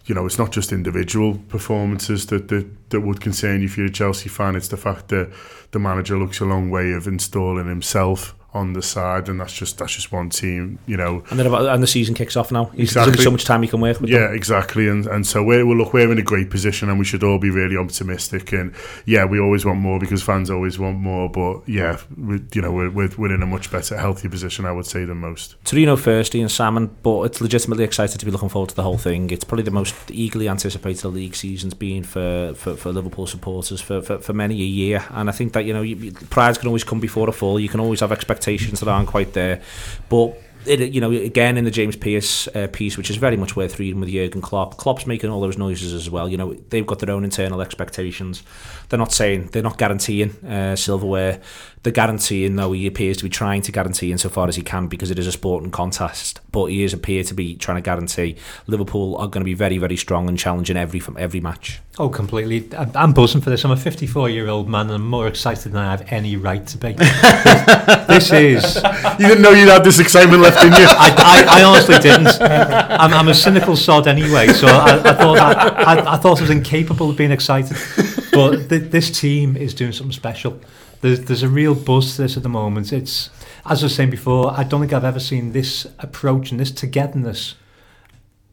you know, it's not just individual performances that, that, that would concern you if you're a Chelsea fan. It's the fact that the manager looks a long way of installing himself on the side, and that's just that's just one team, you know. And then about, and the season kicks off now. He's, Exactly. There's so much time he can work with. Yeah, them. exactly, and and so we're well, look we're in a great position, and we should all be really optimistic. And yeah, we always want more because fans always want more. But yeah, we, you know we're, we're we're in a much better, healthier position, I would say, than most. Torino first, Ian Salmon, but it's legitimately excited to be looking forward to the whole thing. It's probably the most eagerly anticipated league season's been for, for, for Liverpool supporters for, for, for many a year. And I think that, you know, you- pride can always come before a fall. You can always have expectations that aren't quite there. But it, you know, again in the James Pearce uh, piece, which is very much worth reading with Jurgen Klopp. Klopp's making all those noises as well. You know, they've got their own internal expectations. They're not saying they're not guaranteeing uh, silverware. They're guaranteeing, though he appears to be trying to guarantee insofar as he can because it is a sporting contest. But he is appear to be trying to guarantee Liverpool are going to be very, very strong and challenging every from every match. Oh, completely. I'm, buzzing for this. I'm a 54 year old man and I'm more excited than I have any right to be. [laughs] this is. [laughs] You didn't know you'd had this excitement left in you. I, I, I honestly didn't. I'm, I'm a cynical sod anyway, so I, I thought I, I, I thought I was incapable of being excited. But th- this team is doing something special. There's, there's a real buzz to this at the moment. It's as I was saying before. I don't think I've ever seen this approach and this togetherness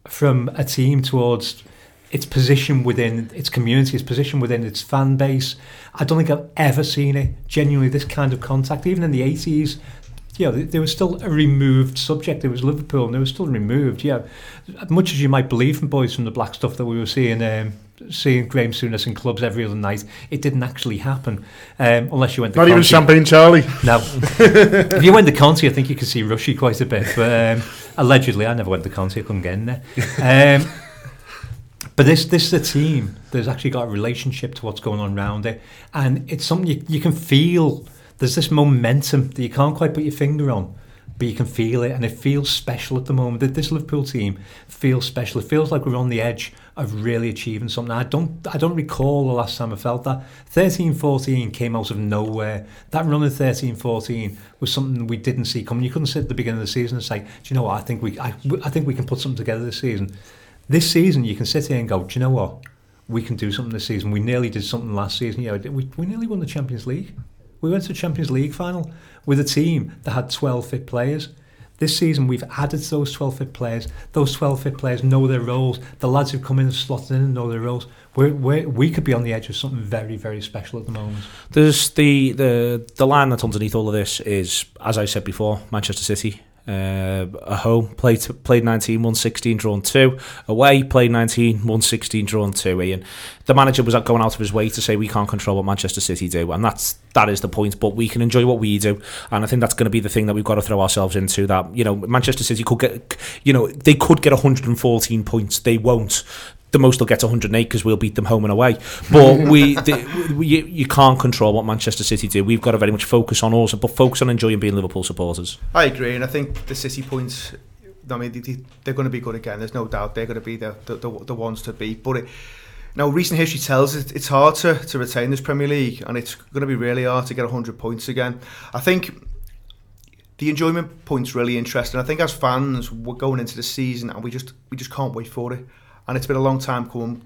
from a team towards its position within its community, its position within its fan base. I don't think I've ever seen it genuinely this kind of contact. Even in the 80s, you know, there was still a removed subject. There was Liverpool, and they were still removed. Yeah, much as you might believe from boys from the black stuff that we were seeing, um, seeing Graham Souness in clubs every other night, it didn't actually happen um, unless you went. To Not even Champagne Charlie. No. [laughs] if you went to Conti, I think you could see Rushy quite a bit. But um, allegedly, I never went to Conti. I couldn't get in there. Um, [laughs] but this this is a team that's actually got a relationship to what's going on around it, and it's something you, you can feel. There's this momentum that you can't quite put your finger on, but you can feel it, and it feels special at the moment. That This Liverpool team feels special. It feels like we're on the edge of really achieving something. I don't I don't recall the last time I felt that. 13-14 came out of nowhere. That run of 13-14 was something we didn't see coming. You couldn't sit at the beginning of the season and say, "Do you know what? I think we I, I think we can put something together this season." This season, you can sit here and go, "Do you know what? We can do something this season. We nearly did something last season. You know, we, we nearly won the Champions League. We went to the Champions League final with a team that had 12 fit players. This season, we've added those 12 fit players. Those 12 fit players know their roles. The lads who've come in and slotted in and know their roles. We're, we're, we could be on the edge of something very, very special at the moment. There's the, the the line that's underneath all of this is, as I said before, Manchester City. Uh, at home played played 19, won 16, drawn two. Away played 19, won 16, drawn two. Ian, the manager was going out of his way to say we can't control what Manchester City do, and that's that is the point. But we can enjoy what we do, and I think that's going to be the thing that we've got to throw ourselves into. That you know, Manchester City could get, you know, they could get 114 points. They won't the most they'll get 108 because we'll beat them home and away. But we, [laughs] the, we, you, you can't control what Manchester City do. We've got to very much focus on us, but focus on enjoying being Liverpool supporters. I agree, and I think the City points. I mean, they, they're going to be good again. There's no doubt they're going to be the the, the, the ones to beat. But it, now, recent history tells us it's hard to, to retain this Premier League, and it's going to be really hard to get 100 points again. I think the enjoyment point's really interesting. I think as fans, we're going into the season, and we just we just can't wait for it. And it's been a long time coming.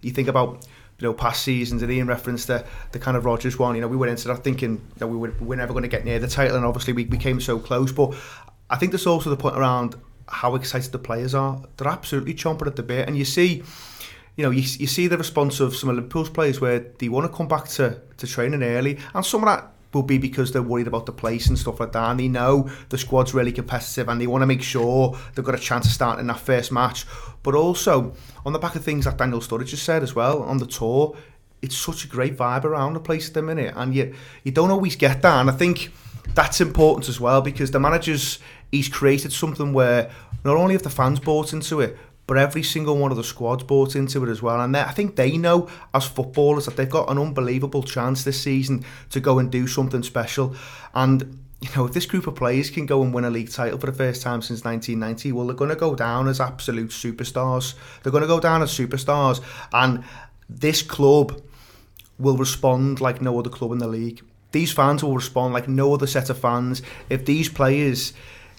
You think about you know past seasons, and Ian referenced the the kind of Rodgers one. You know, we went into that thinking that we were, we were never going to get near the title, and obviously we, we came so close. But I think there's also the point around how excited the players are. They're absolutely chomping at the bit, and you see you know, you, you see the response of some of Liverpool's players where they want to come back to, to training early, and some of that will be because they're worried about the place and stuff like that, and they know the squad's really competitive, and they want to make sure they've got a chance of starting in that first match. But also, on the back of things that Daniel Sturridge has said as well, on the tour, it's such a great vibe around the place at the minute, and you, you don't always get that, and I think that's important as well, because the manager's, he's created something where not only have the fans bought into it, but every single one of the squads bought into it as well. And I think they know as footballers that they've got an unbelievable chance this season to go and do something special. And you know, if this group of players can go and win a league title for the first time since 1990, well, they're going to go down as absolute superstars. They're going to go down as superstars, and this club will respond like no other club in the league. These fans will respond like no other set of fans. If these players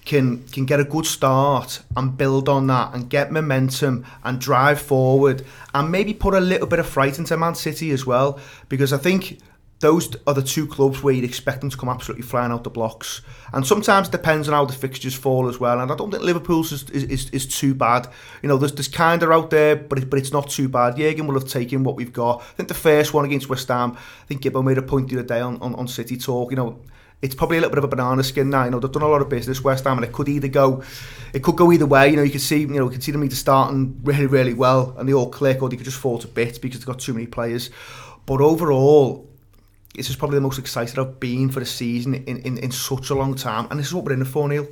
can can get a good start and build on that and get momentum and drive forward and maybe put a little bit of fright into Man City as well because I think those are the two clubs where you'd expect them to come absolutely flying out the blocks. And sometimes it depends on how the fixtures fall as well. And I don't think Liverpool's is, is, is too bad. You know, there's, there's kind of out there, but it, but it's not too bad. Jurgen will have taken what we've got. I think the first one against West Ham, I think Gibbo made a point the other day on, on, on City Talk. You know, it's probably a little bit of a banana skin now. You know, they've done a lot of business West Ham, and it could either go, it could go either way. You know, you could see, you know, you can see them either starting really, really well, and they all click, or they could just fall to bits because they've got too many players. But overall, this is probably the most excited I've been for a season in, in, in such a long time, and this is what we're in for, Neil.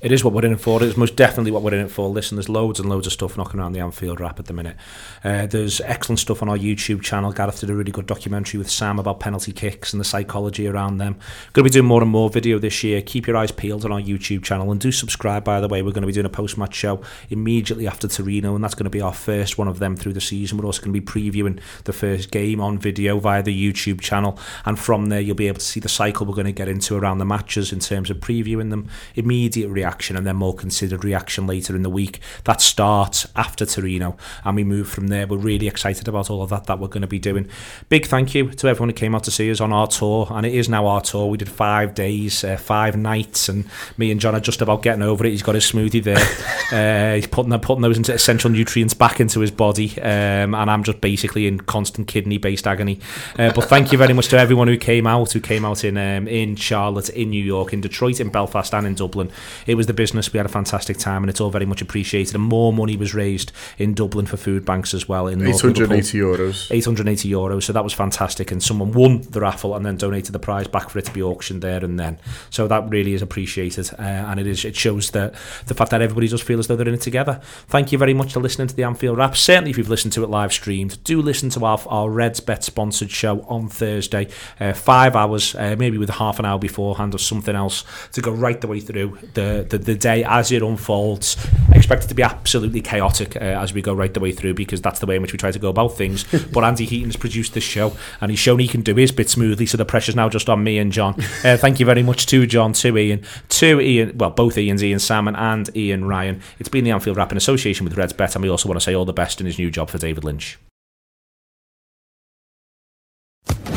It is what we're in it for. It's most definitely what we're in it for. Listen, there's loads and loads of stuff knocking around the Anfield Wrap at the minute. Uh, there's excellent stuff on our YouTube channel. Gareth did a really good documentary with Sam about penalty kicks and the psychology around them. Going to be doing more and more video this year. Keep your eyes peeled on our YouTube channel and do subscribe. By the way, we're going to be doing a post-match show immediately after Torino, and that's going to be our first one of them through the season. We're also going to be previewing the first game on video via the YouTube channel, and from there you'll be able to see the cycle we're going to get into around the matches in terms of previewing them, immediate reaction, and then more considered reaction later in the week. That starts after Torino, and we move from there. We're really excited about all of that that we're going to be doing. Big thank you to everyone who came out to see us on our tour, and it is now our tour. We did five days, uh, five nights, and me and John are just about getting over it. He's got his smoothie there. [laughs] uh, he's putting putting those into essential nutrients back into his body, um, and I'm just basically in constant kidney-based agony. Uh, but thank you very much to everyone who came out, who came out in um, in Charlotte, in New York, in Detroit, in Belfast, and in Dublin. It was the business. We had a fantastic time, and it's all very much appreciated. And more money was raised in Dublin for food banks as well. In 880 euros. 880 euros. So that was fantastic. And someone won the raffle and then donated the prize back for it to be auctioned there and then. So that really is appreciated. Uh, and it is it shows that the fact that everybody does feel as though they're in it together. Thank you very much for listening to the Anfield Wrap. Certainly, if you've listened to it live streamed, do listen to our, our RedsBet sponsored show on Thursday. Uh, five hours, uh, maybe with a half an hour beforehand or something else to go right the way through the, the, the day as it unfolds. I expect it to be absolutely chaotic uh, as we go right the way through because that's the way in which we try to go about things. [laughs] but Andy Heaton has produced this show and he's shown he can do his bit smoothly, so the pressure's now just on me and John. [laughs] Uh, thank you very much to John, to Ian, to Ian, well, both Ian's, Ian Salmon and Ian Ryan. It's been the Anfield Wrap in association with RedsBet, and we also want to say all the best in his new job for David Lynch.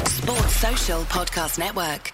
Sports Social Podcast Network.